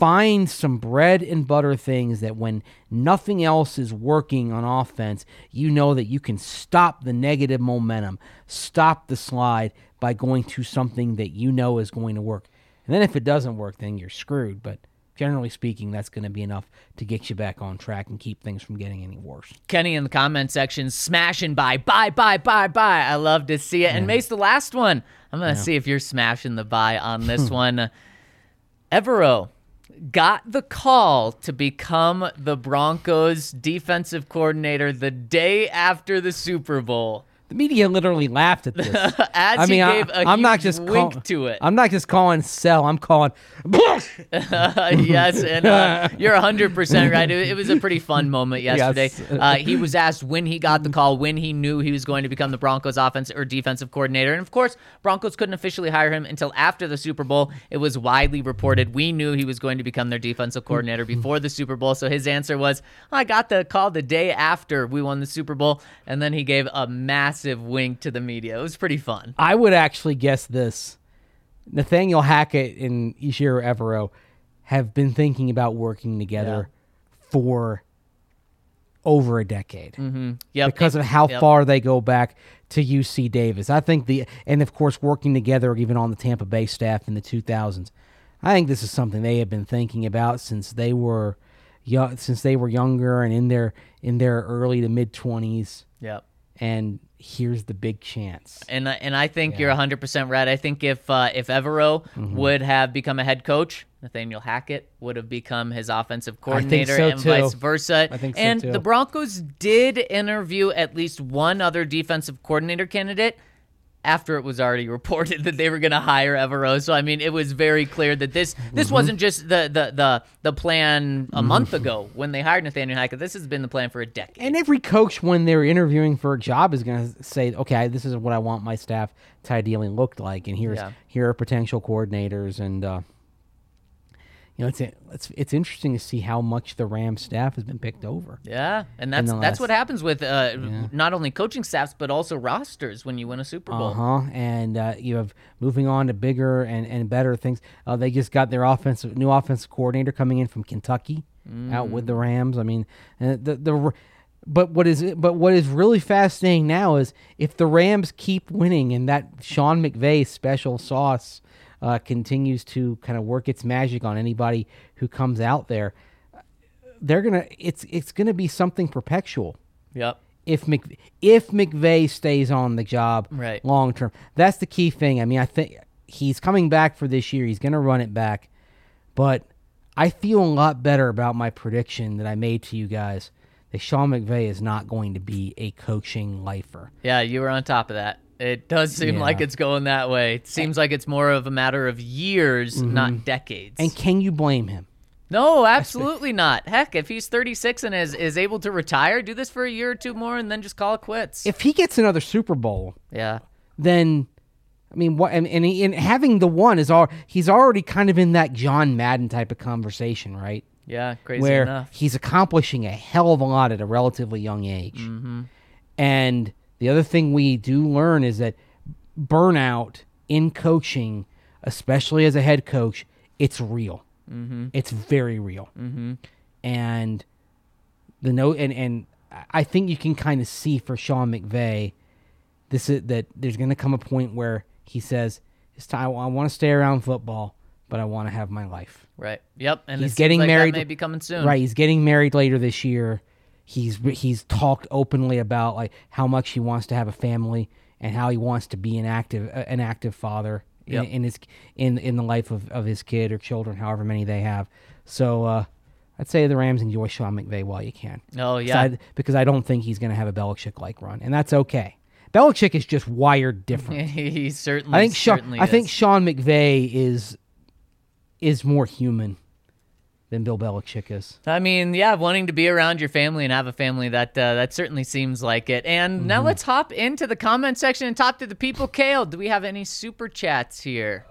Find some bread and butter things that when nothing else is working on offense, you know that you can stop the negative momentum, stop the slide by going to something that you know is going to work. And then if it doesn't work, then you're screwed. But generally speaking, that's going to be enough to get you back on track and keep things from getting any worse. Kenny in the comment section smashing by, buy, buy, buy, buy. I love to see it. And Mace, the last one. I'm going to see if you're smashing the buy on this one. Evero got the call to become the Broncos defensive coordinator the day after the Super Bowl. The media literally laughed at this. As I mean, he I, gave a am not just wink call- to it. I'm not just calling sell. I'm calling. yes, and uh, you're 100% right. It, it was a pretty fun moment yesterday. Yes. Uh, he was asked when he got the call, when he knew he was going to become the Broncos offensive or defensive coordinator. And of course, Broncos couldn't officially hire him until after the Super Bowl. It was widely reported. We knew he was going to become their defensive coordinator before the Super Bowl. So his answer was, I got the call the day after we won the Super Bowl. And then he gave a massive wink to the media. It was pretty fun. I would actually guess this. Nathaniel Hackett and Ejiro Evero have been thinking about working together for over a decade mm-hmm. Yep. because of how Yep. far they go back to UC Davis. I think the and of course working together even on the Tampa Bay staff in the 2000s. I think this is something they have been thinking about since they were young, since they were younger and in their in their early to mid 20s Yep. And here's the big chance. And I- and I think you're 100% right. I think if uh, if Evero Mm-hmm. would have become a head coach, Nathaniel Hackett would have become his offensive coordinator so, and too. vice versa. I think so, and too. the Broncos did interview at least one other defensive coordinator candidate after it was already reported that they were going to hire Evero. So I mean, it was very clear that this this Mm-hmm. wasn't just the the the the plan a month ago when they hired Nathaniel Hackett. This has been the plan for a decade. And every coach, when they're interviewing for a job, is going to say, "Okay, this is what I want my staff to ideally look like, and here's Yeah. here are potential coordinators." And uh, you know, it's it's it's interesting to see how much the Rams staff has been picked over. Yeah, and that's that's last- what happens with uh, not only coaching staffs but also rosters when you win a Super Bowl. Uh huh. And uh, you have moving on to bigger and, and better things. Uh, they just got their offensive new offensive coordinator coming in from Kentucky, out with the Rams. I mean, uh, the the. But what is but what is really fascinating now is if the Rams keep winning and that Sean McVay special sauce uh, continues to kind of work its magic on anybody who comes out there, they're gonna it's it's gonna be something perpetual Yep. if Mc, if McVay stays on the job Right. long term. That's the key thing. I mean, I think he's coming back for this year. He's going to run it back, but I feel a lot better about my prediction that I made to you guys that Sean McVay is not going to be a coaching lifer. Yeah, you were on top of that. It does seem Yeah. like it's going that way. It seems like it's more of a matter of years, not decades. And can you blame him? no, absolutely not. Heck, if he's 36 and is, is able to retire, do this for a year or two more and then just call it quits. If he gets another Super Bowl, yeah. then I mean, what and, and, he, and having the one is all he's already kind of in that John Madden type of conversation, right? Yeah, crazy where enough. he's accomplishing a hell of a lot at a relatively young age. Mm-hmm. And the other thing we do learn is that burnout in coaching, especially as a head coach, it's real. Mm-hmm. It's very real. Mm-hmm. And the note, and and I think you can kind of see for Sean McVay, this is that there's going to come a point where he says, "It's time. I want to stay around football, but I want to have my life." Right. Yep. And he's getting like that married may be coming soon. Right, he's getting married later this year. He's he's talked openly about like how much he wants to have a family and how he wants to be an active uh, an active father Yep. in, in his in in the life of, of his kid or children, however many they have. So uh, I'd say the Rams enjoy Sean McVay while you can. Oh, yeah. I- because I don't think he's going to have a Belichick like run, and that's okay. Belichick is just wired different. he certainly, I think Sean, certainly I think. Sean McVay is is more human than Bill Belichick is. I mean, yeah, wanting to be around your family and have a family that uh, that certainly seems like it. And now let's hop into the comment section and talk to the people. Kale, do we have any super chats here?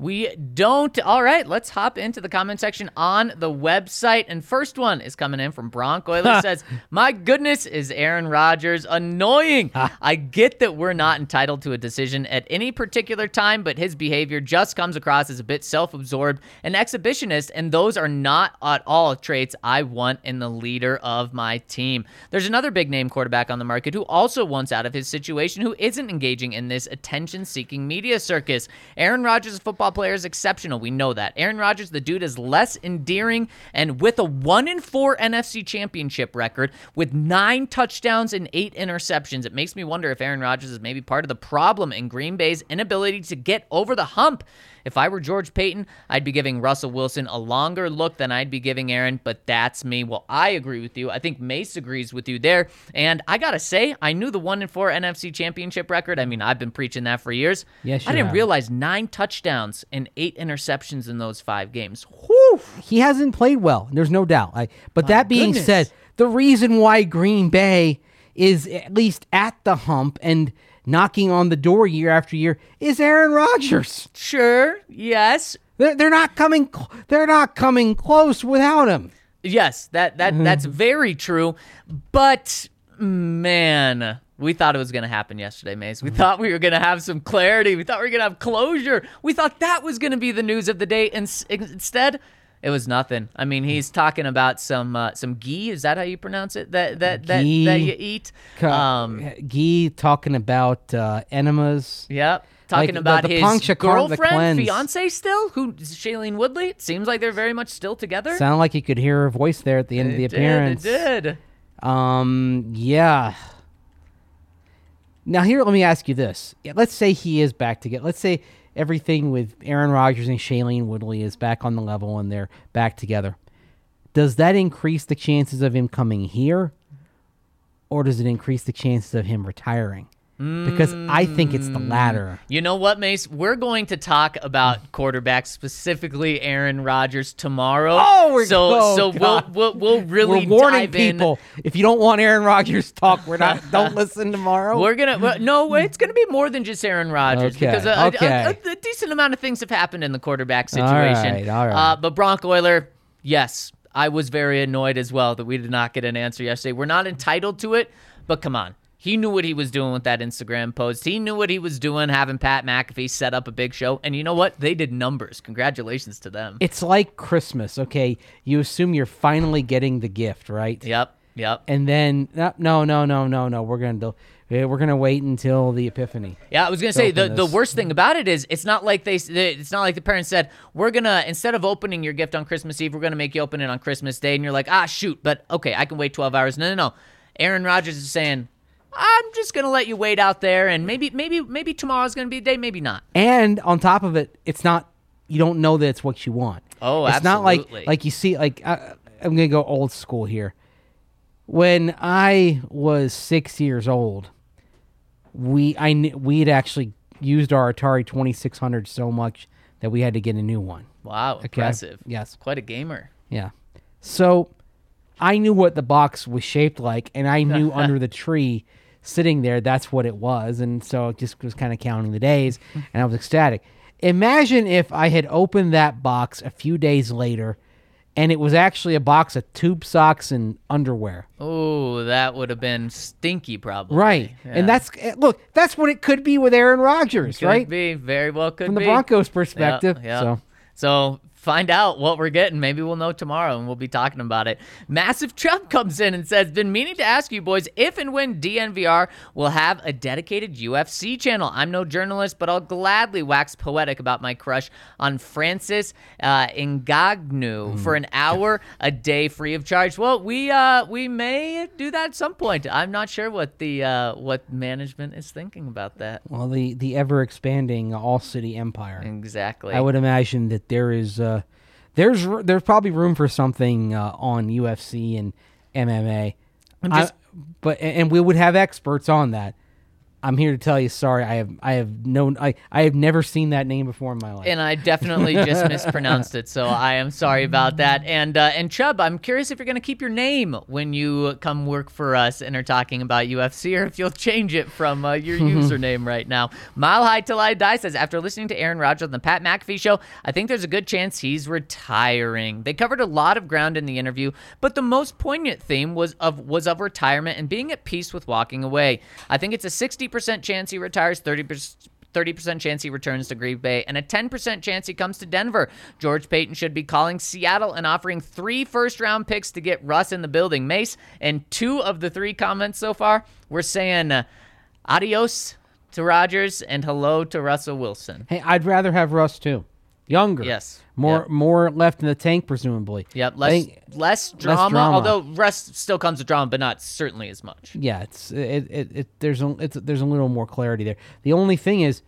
We don't. All right, let's hop into the comment section on the website. And first one is coming in from Bronc Oiler says, My goodness, is Aaron Rodgers annoying. I get that we're not entitled to a decision at any particular time, but his behavior just comes across as a bit self absorbed and exhibitionist, and those are not at all traits I want in the leader of my team. There's another big name quarterback on the market who also wants out of his situation who isn't engaging in this attention seeking media circus. Aaron Rodgers, a football player, is exceptional. We know that. Aaron Rodgers, the dude, is less endearing and with a 1 in 4 NFC championship record with nine touchdowns and eight interceptions. It makes me wonder if Aaron Rodgers is maybe part of the problem in Green Bay's inability to get over the hump. If I were George Paton, I'd be giving Russell Wilson a longer look than I'd be giving Aaron, but that's me. Well, I agree with you. I think Mace agrees with you there. And I got to say, I knew the 1 in 4 NFC championship record. I mean, I've been preaching that for years. Yes, I didn't have. realize nine touchdowns and eight interceptions in those five games. Whew. He hasn't played well. There's no doubt. I, but that being goodness. said, the reason why Green Bay is at least at the hump and knocking on the door year after year is Aaron Rodgers. Sure, yes. They're, they're not coming. They're not coming close without him. Yes, that that mm-hmm. that's very true. But man, we thought it was going to happen yesterday, Mace. We thought we were going to have some clarity. We thought we were going to have closure. We thought that was going to be the news of the day, and s- instead, it was nothing. I mean, he's talking about some uh, some ghee. Is that how you pronounce it? That that that, Ghee. that you eat. Um, Guy talking about uh, enemas. Yep. Talking the- about the his puncture girlfriend, fiance still, who Shailene Woodley. It seems like they're very much still together. Sound like you could hear her voice there at the end of the It did, appearance. It did. Um, yeah. Now here, let me ask you this: Yeah, Let's say he is back together. Let's say everything with Aaron Rodgers and Shailene Woodley is back on the level and they're back together. Does that increase the chances of him coming here, or does it increase the chances of him retiring? Because I think it's the latter. You know what, Mace? We're going to talk about quarterbacks, specifically Aaron Rodgers, tomorrow. Oh, we're- so oh, so we'll, God. we'll we'll really We're warning dive in. people: if you don't want Aaron Rodgers talk, we're not. don't listen tomorrow. We're gonna well, no, it's gonna be more than just Aaron Rodgers Okay, because a, a- okay. a, a decent amount of things have happened in the quarterback situation. right, all right. Uh, but Bronco Euler, yes, I was very annoyed as well that we did not get an answer yesterday. We're not entitled to it, but come on. He knew what he was doing with that Instagram post. He knew what he was doing having Pat McAfee set up a big show. And you know what? They did numbers. Congratulations to them. It's like Christmas, okay? You assume you're finally getting the gift, right? Yep. Yep. And then no, no, no, no, no, no. We're gonna do, eh, we're gonna wait until the Epiphany. Yeah, I was gonna say the, the worst thing about it is it's not like they it's not like the parents said we're gonna instead of opening your gift on Christmas Eve we're gonna make you open it on Christmas Day and you're like ah shoot but okay I can wait 12 hours no no no Aaron Rodgers is saying I'm just gonna let you wait out there and maybe maybe maybe tomorrow's gonna be the day maybe not And on top of it, it's not. You don't know that it's what you want. Oh, it's not like absolutely. like you see. Like I, I'm gonna go old school here. When I was six years old, we I we had actually used our Atari 2600 so much that we had to get a new one. wow impressive Yes. quite a gamer Yeah. So I knew what the box was shaped like, and I knew under the tree sitting there that's what it was. And so it just was kind of counting the days, and I was ecstatic. Imagine if I had opened that box a few days later and it was actually a box of tube socks and underwear. oh that would have been stinky probably Right. Yeah. And that's, eh, look, that's what it could be with Aaron Rodgers, right? could right? be very well could From the be. Broncos' perspective. Yeah, yeah. So. So find out what we're getting. Maybe we'll know tomorrow and we'll be talking about it. Massive Trump comes in and says, Been meaning to ask you boys if and when DNVR will have a dedicated UFC channel. I'm no journalist, but I'll gladly wax poetic about my crush on Francis uh, Ngannou for an hour a day free of charge. Well, we uh, we may do that at some point. I'm not sure what the uh, what management is thinking about that. Well, the, the ever expanding All City Empire. Exactly. I would imagine that there is uh, there's there's probably room for something uh, on UFC and MMA. I'm just- I- but and we would have experts on that. I'm here to tell you, sorry, I have I have known I, I have never seen that name before in my life. and I definitely just mispronounced it, so I am sorry about that. And uh, and Chubb, I'm curious if you're going to keep your name when you come work for us and are talking about UFC, or if you'll change it from uh, your username right now. Mile High Till I Die says after listening to Aaron Rodgers on the Pat McAfee show, I think there's a good chance he's retiring. They covered a lot of ground in the interview, but the most poignant theme was of was of retirement and being at peace with walking away. I think it's a 60% chance he retires, 30%. 30% chance he returns to Green Bay, and a 10% chance he comes to Denver. George Paton should be calling Seattle and offering three first round picks to get Russ in the building. Mace, and two of the three comments so far, we're saying uh, adios to Rodgers and hello to Russell Wilson. hey, I'd rather have Russ too. Younger. Yes. More Yep. more left in the tank, presumably. Yep, less think- less drama, drama. although Russ still comes with drama, but not certainly as much. yeah, it's it, it, it there's a it's, there's a little more clarity there. The only thing is,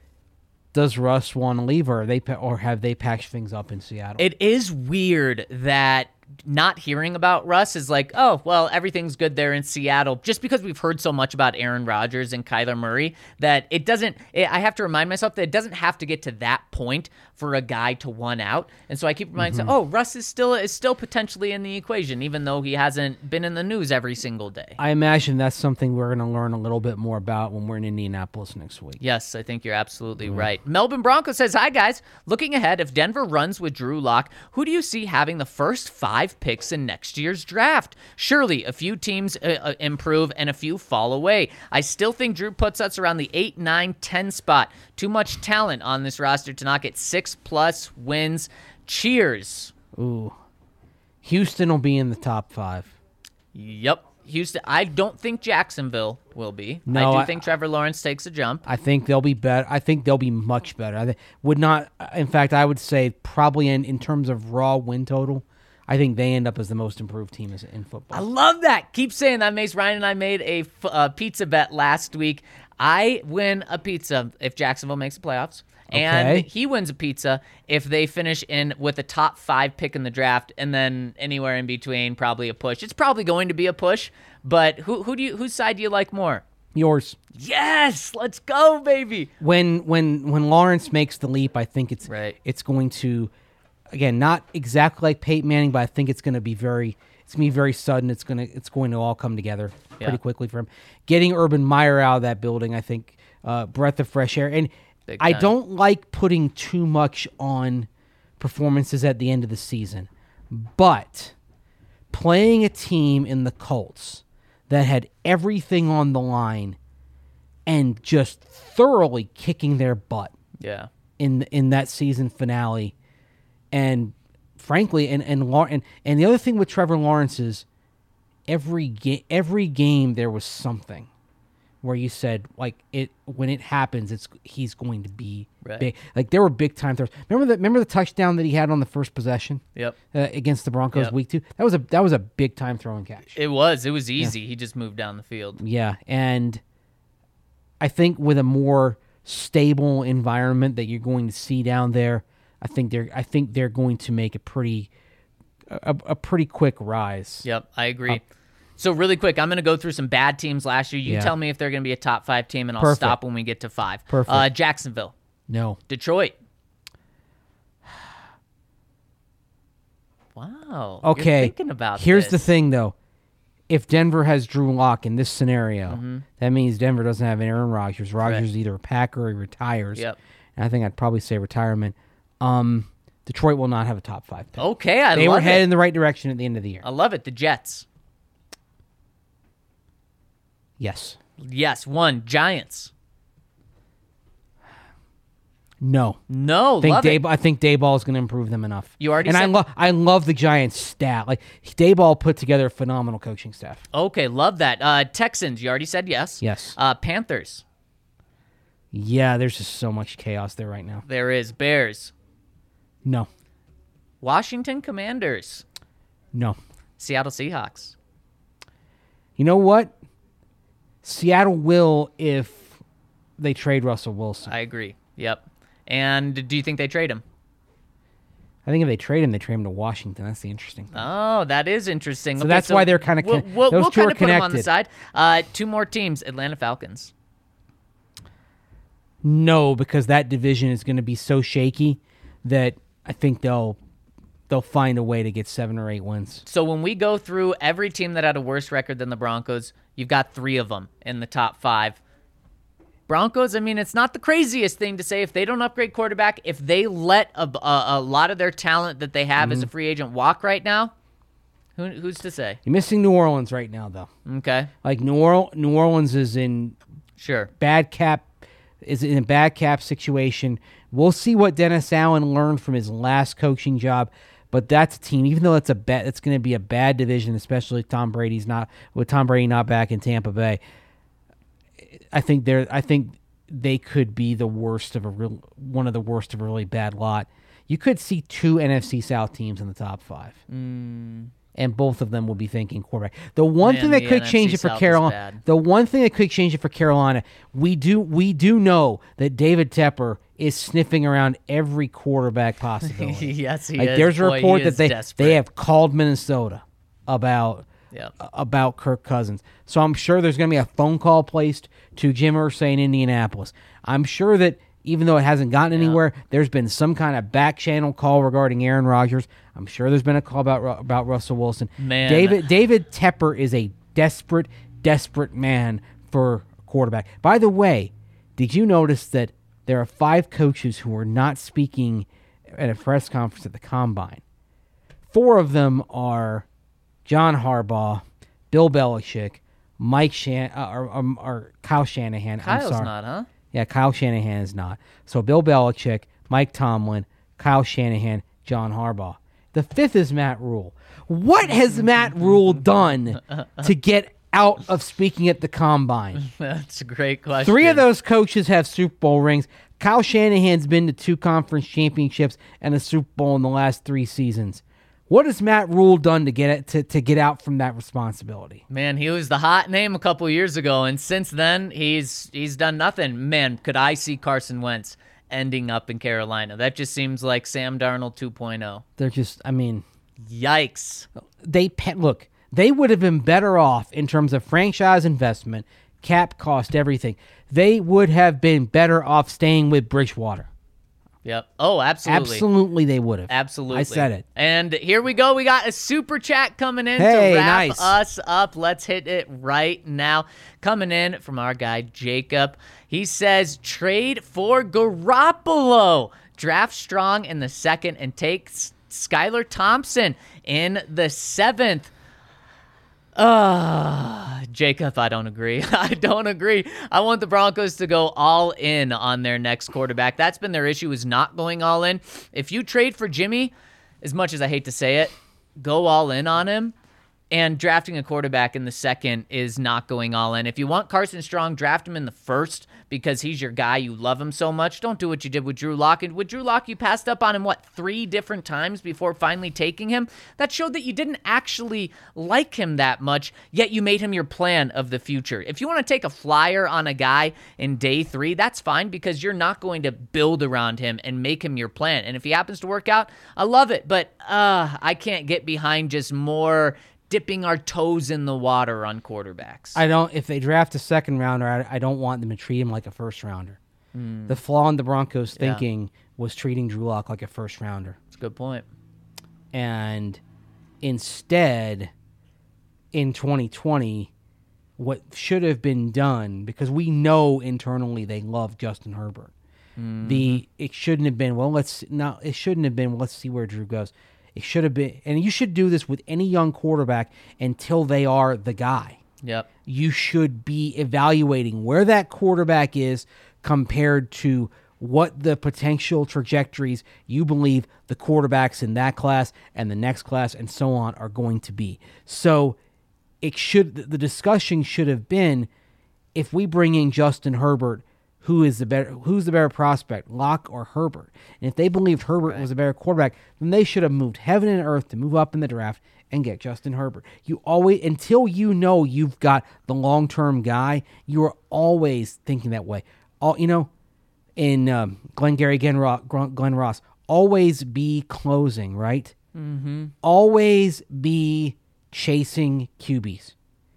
does Russ want to leave, or are they or have they patched things up in Seattle? It is weird that not hearing about Russ is like, oh, well, everything's good there in Seattle, just because we've heard so much about Aaron Rodgers and Kyler Murray that it doesn't, it, I have to remind myself that it doesn't have to get to that point for a guy to one out. And so I keep reminding Mm-hmm. myself, oh, Russ is still is still potentially in the equation, even though he hasn't been in the news every single day. I imagine that's something we're going to learn a little bit more about when we're in Indianapolis next week. Yes, I think you're absolutely right. Melbourne Bronco says, Hi, guys. Looking ahead, if Denver runs with Drew Lock, who do you see having the first five picks in next year's draft? Surely a few teams uh, uh, improve and a few fall away. I still think Drew puts us around the 8, 9, 10 spot. Too much talent on this roster to not get six plus wins. Cheers. Ooh, Houston will be in the top five. Yep. Houston. I don't think Jacksonville will be. No, I do I- think Trevor Lawrence takes a jump. I think they'll be better. I think they'll be much better. I th- would not. In fact, I would say probably in in terms of raw win total, I think they end up as the most improved team in football. I love that. Keep saying that, Mace. Ryan and I made a f- uh, pizza bet last week. I win a pizza if Jacksonville makes the playoffs, and he wins a pizza if they finish in with a top five pick in the draft, and then anywhere in between, probably a push. It's probably going to be a push, but who who do you whose side do you like more? Yours. Yes, let's go, baby. when when when Lawrence makes the leap, I think it's Right. it's going to again not exactly like Peyton Manning, but I think it's going to be very it's going to be very sudden. It's going to it's going to all come together Yeah. pretty quickly for him. Getting Urban Meyer out of that building, I think, uh, breath of fresh air. And I don't like putting too much on performances at the end of the season, but playing a team in the Colts that had everything on the line and just thoroughly kicking their butt Yeah, in in that season finale, and frankly, and and and and the other thing with Trevor Lawrence is every game every game there was something where you said like it when it happens it's he's going to be Right. big like there were big time throws remember the remember the touchdown that he had on the first possession Yep. uh, against the Broncos Yep. week two that was a that was a big time throwing catch it was. It was easy. He just moved down the field. yeah, and I think with a more stable environment that you're going to see down there, I think they're I think they're going to make a pretty a, a pretty quick rise. Yep, I agree. so really quick, I'm going to go through some bad teams last year. You Yeah. tell me if they're going to be a top five team, and I'll Perfect. stop when we get to five. Perfect. Uh, Jacksonville, No, Detroit. Wow. okay. thinking about Here's the thing though, if Denver has Drew Lock in this scenario, Mm-hmm. that means Denver doesn't have Aaron Rodgers. Rodgers is either a Packer or he retires. Yep. And I think I'd probably say retirement. Um, Detroit will not have a top five pick. Okay, I they love were headed it. in the right direction at the end of the year. I love it. The Jets. yes. Yes, one. Giants. No. No, think love it. I think Daboll is going to improve them enough. You already and I love I love the Giants stat. Like Daboll put together a phenomenal coaching staff. Okay, love that. Uh, Texans. You already said yes. Yes. Uh, Panthers. Yeah, there's just so much chaos there right now. There is Bears. No, Washington Commanders. no. Seattle Seahawks. You know what? Seattle will if they trade Russell Wilson. I agree. Yep. And do you think they trade him? I think if they trade him, they trade him to Washington. That's the interesting thing. Oh, that is interesting. So that's why they're kinda we'll, con- we'll, those we'll two are kinda put on the side. Uh, two more teams: Atlanta Falcons. No, because that division is going to be so shaky that I think they'll they'll find a way to get seven or eight wins. So when we go through every team that had a worse record than the Broncos, you've got three of them in the top five. Broncos, I mean, it's not the craziest thing to say if they don't upgrade quarterback, if they let a, a, a lot of their talent that they have as a mm-hmm. free agent walk right now, who, who's to say? You're missing New Orleans right now, though. Okay, Like New, Orleans, New Orleans is in sure. bad cap is in a bad cap situation. We'll see what Dennis Allen learned from his last coaching job, but that's a team. Even though it's a bad, it's going to be a bad division, especially if Tom Brady's not with Tom Brady not back in Tampa Bay. I think they're. I think they could be the worst of a real, one of the worst of a really bad lot. You could see two NFC South teams in the top five. And both of them will be thinking quarterback. The one Man, thing that could NFC change it for South Carolina, the one thing that could change it for Carolina, we do we do know that David Tepper is sniffing around every quarterback possibility. yes, he like is. there's a Boy, report that they desperate. they have called Minnesota about Yep. about Kirk Cousins. So I'm sure there's going to be a phone call placed to Jim Irsay in Indianapolis. I'm sure that even though it hasn't gotten anywhere, there's been some kind of back channel call regarding Aaron Rodgers. I'm sure there's been a call about about Russell Wilson. Man. David David Tepper is a desperate desperate man for quarterback. By the way, did you notice that there are five coaches who are not speaking at a press conference at the combine? Four of them are John Harbaugh, Bill Belichick, Mike Shan, uh, or, um, or Kyle Shanahan. I'm Kyle's sorry. not, huh? Yeah, Kyle Shanahan is not. So Bill Belichick, Mike Tomlin, Kyle Shanahan, John Harbaugh. The fifth is Matt Rhule. What has Matt Rhule done to get out of speaking at the combine? That's a great question. Three of those coaches have Super Bowl rings. Kyle Shanahan's been to two conference championships and a Super Bowl in the last three seasons. What has Matt Rhule done to get it to, to get out from that responsibility? Man, he was the hot name a couple years ago, and since then he's he's done nothing. Man, could I see Carson Wentz ending up in Carolina? That just seems like Sam Darnold 2.0. They're just, I mean, Yikes. they look. They would have been better off in terms of franchise investment, cap cost, everything. They would have been better off staying with Bridgewater. Yep. Oh, absolutely. Absolutely, they would have. Absolutely. I said it. And here we go. We got a super chat coming in Hey, to wrap nice. us up. Let's hit it right now. Coming in from our guy Jacob. He says trade for Garoppolo. Draft strong in the second and take Skylar Thompson in the seventh. Uh, Jacob, I don't agree. I don't agree. I want the Broncos to go all in on their next quarterback. That's been their issue is not going all in. If you trade for Jimmy, as much as I hate to say it, go all in on him. And drafting a quarterback in the second is not going all in. If you want Carson Strong, draft him in the first because he's your guy. You love him so much. Don't do what you did with Drew Lock. And with Drew Lock, you passed up on him, what, three different times before finally taking him? That showed that you didn't actually like him that much, yet you made him your plan of the future. If you want to take a flyer on a guy in day three, that's fine because you're not going to build around him and make him your plan. And if he happens to work out, I love it. But uh, I can't get behind just more dipping our toes in the water on quarterbacks. I don't. If they draft a second rounder, I, I don't want them to treat him like a first rounder. The flaw in the Broncos' Hmm. Yeah. thinking was treating Drew Lock like a first rounder, That's a good point. and instead, in 2020, what should have been done because we know internally they love Justin Herbert. The it shouldn't have been well. Let's no. It shouldn't have been. Well, let's see where Drew goes. It should have been, and you should do this with any young quarterback until they are the guy Yep. you should be evaluating where that quarterback is compared to what the potential trajectories you believe the quarterbacks in that class and the next class and so on are going to be. So it should the discussion should have been if we bring in Justin Herbert, who is the better who's the better prospect, Lock or Herbert? And if they believed Herbert was a better quarterback, then they should have moved heaven and earth to move up in the draft and get Justin Herbert. You always until you know you've got the long term guy, you are always thinking that way. All you know, in um, Glengarry Glen, Ro- Glen Ross, always be closing, right? Mm-hmm. Always be chasing QBs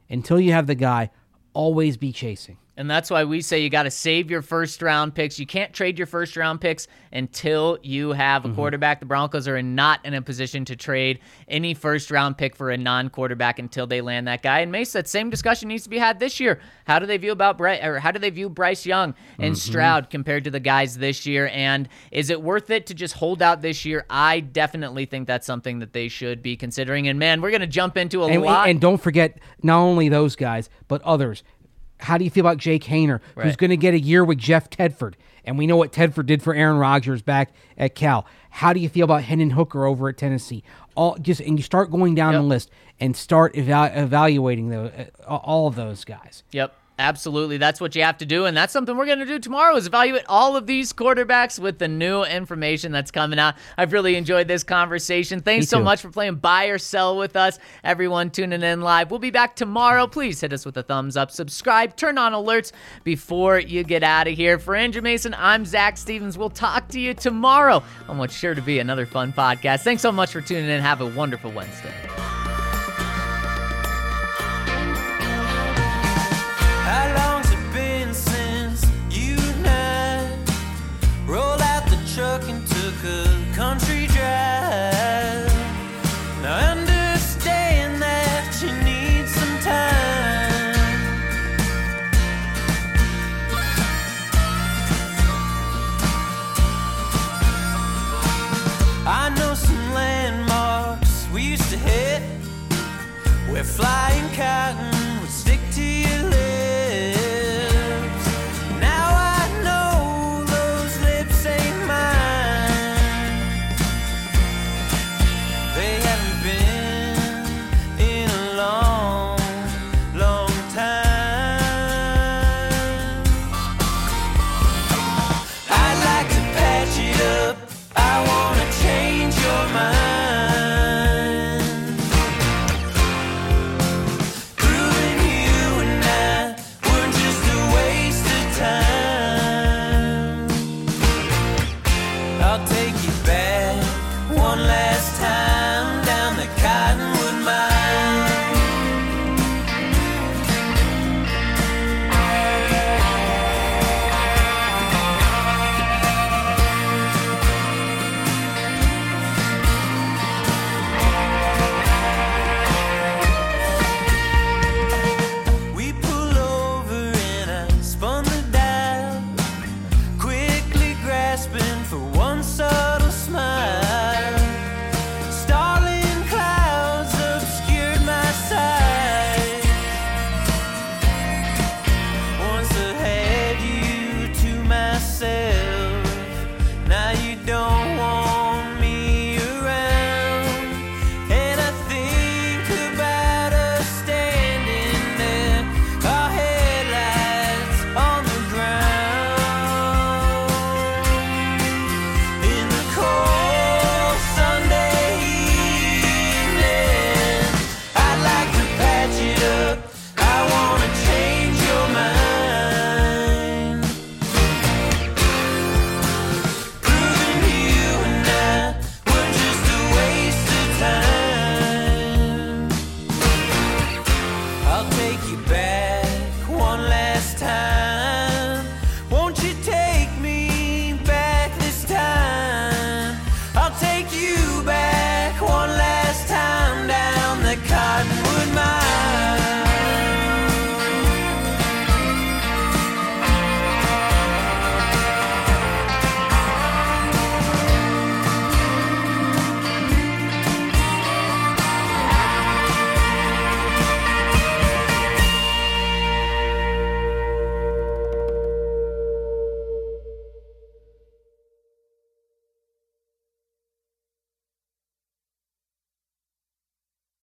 until you have the guy. Always be chasing. And that's why we say you got to save your first round picks. You can't trade your first round picks until you have a mm-hmm. quarterback. The Broncos are not in a position to trade any first round pick for a non quarterback until they land that guy. And Mace, that same discussion needs to be had this year. How do they view about Bryce, or how do they view Bryce Young and mm-hmm. Stroud compared to the guys this year? And is it worth it to just hold out this year? I definitely think that's something that they should be considering. And man, we're going to jump into a and, lot. And don't forget, not only those guys, but others. How do you feel about Jake Haener, right. who's going to get a year with Jeff Tedford? And we know what Tedford did for Aaron Rodgers back at Cal. How do you feel about Hendon Hooker over at Tennessee? All just and you start going down yep. the list and start eva- evaluating the, uh, all of those guys. Yep. Absolutely. That's what you have to do. And that's something we're going to do tomorrow is evaluate all of these quarterbacks with the new information that's coming out. I've really enjoyed this conversation. Thanks so much for playing buy or sell with us. Everyone tuning in live. We'll be back tomorrow. Please hit us with a thumbs up, subscribe, turn on alerts before you get out of here. For Andrew Mason, I'm Zac Stevens. We'll talk to you tomorrow on what's sure to be another fun podcast. Thanks so much for tuning in. Have a wonderful Wednesday. I'll take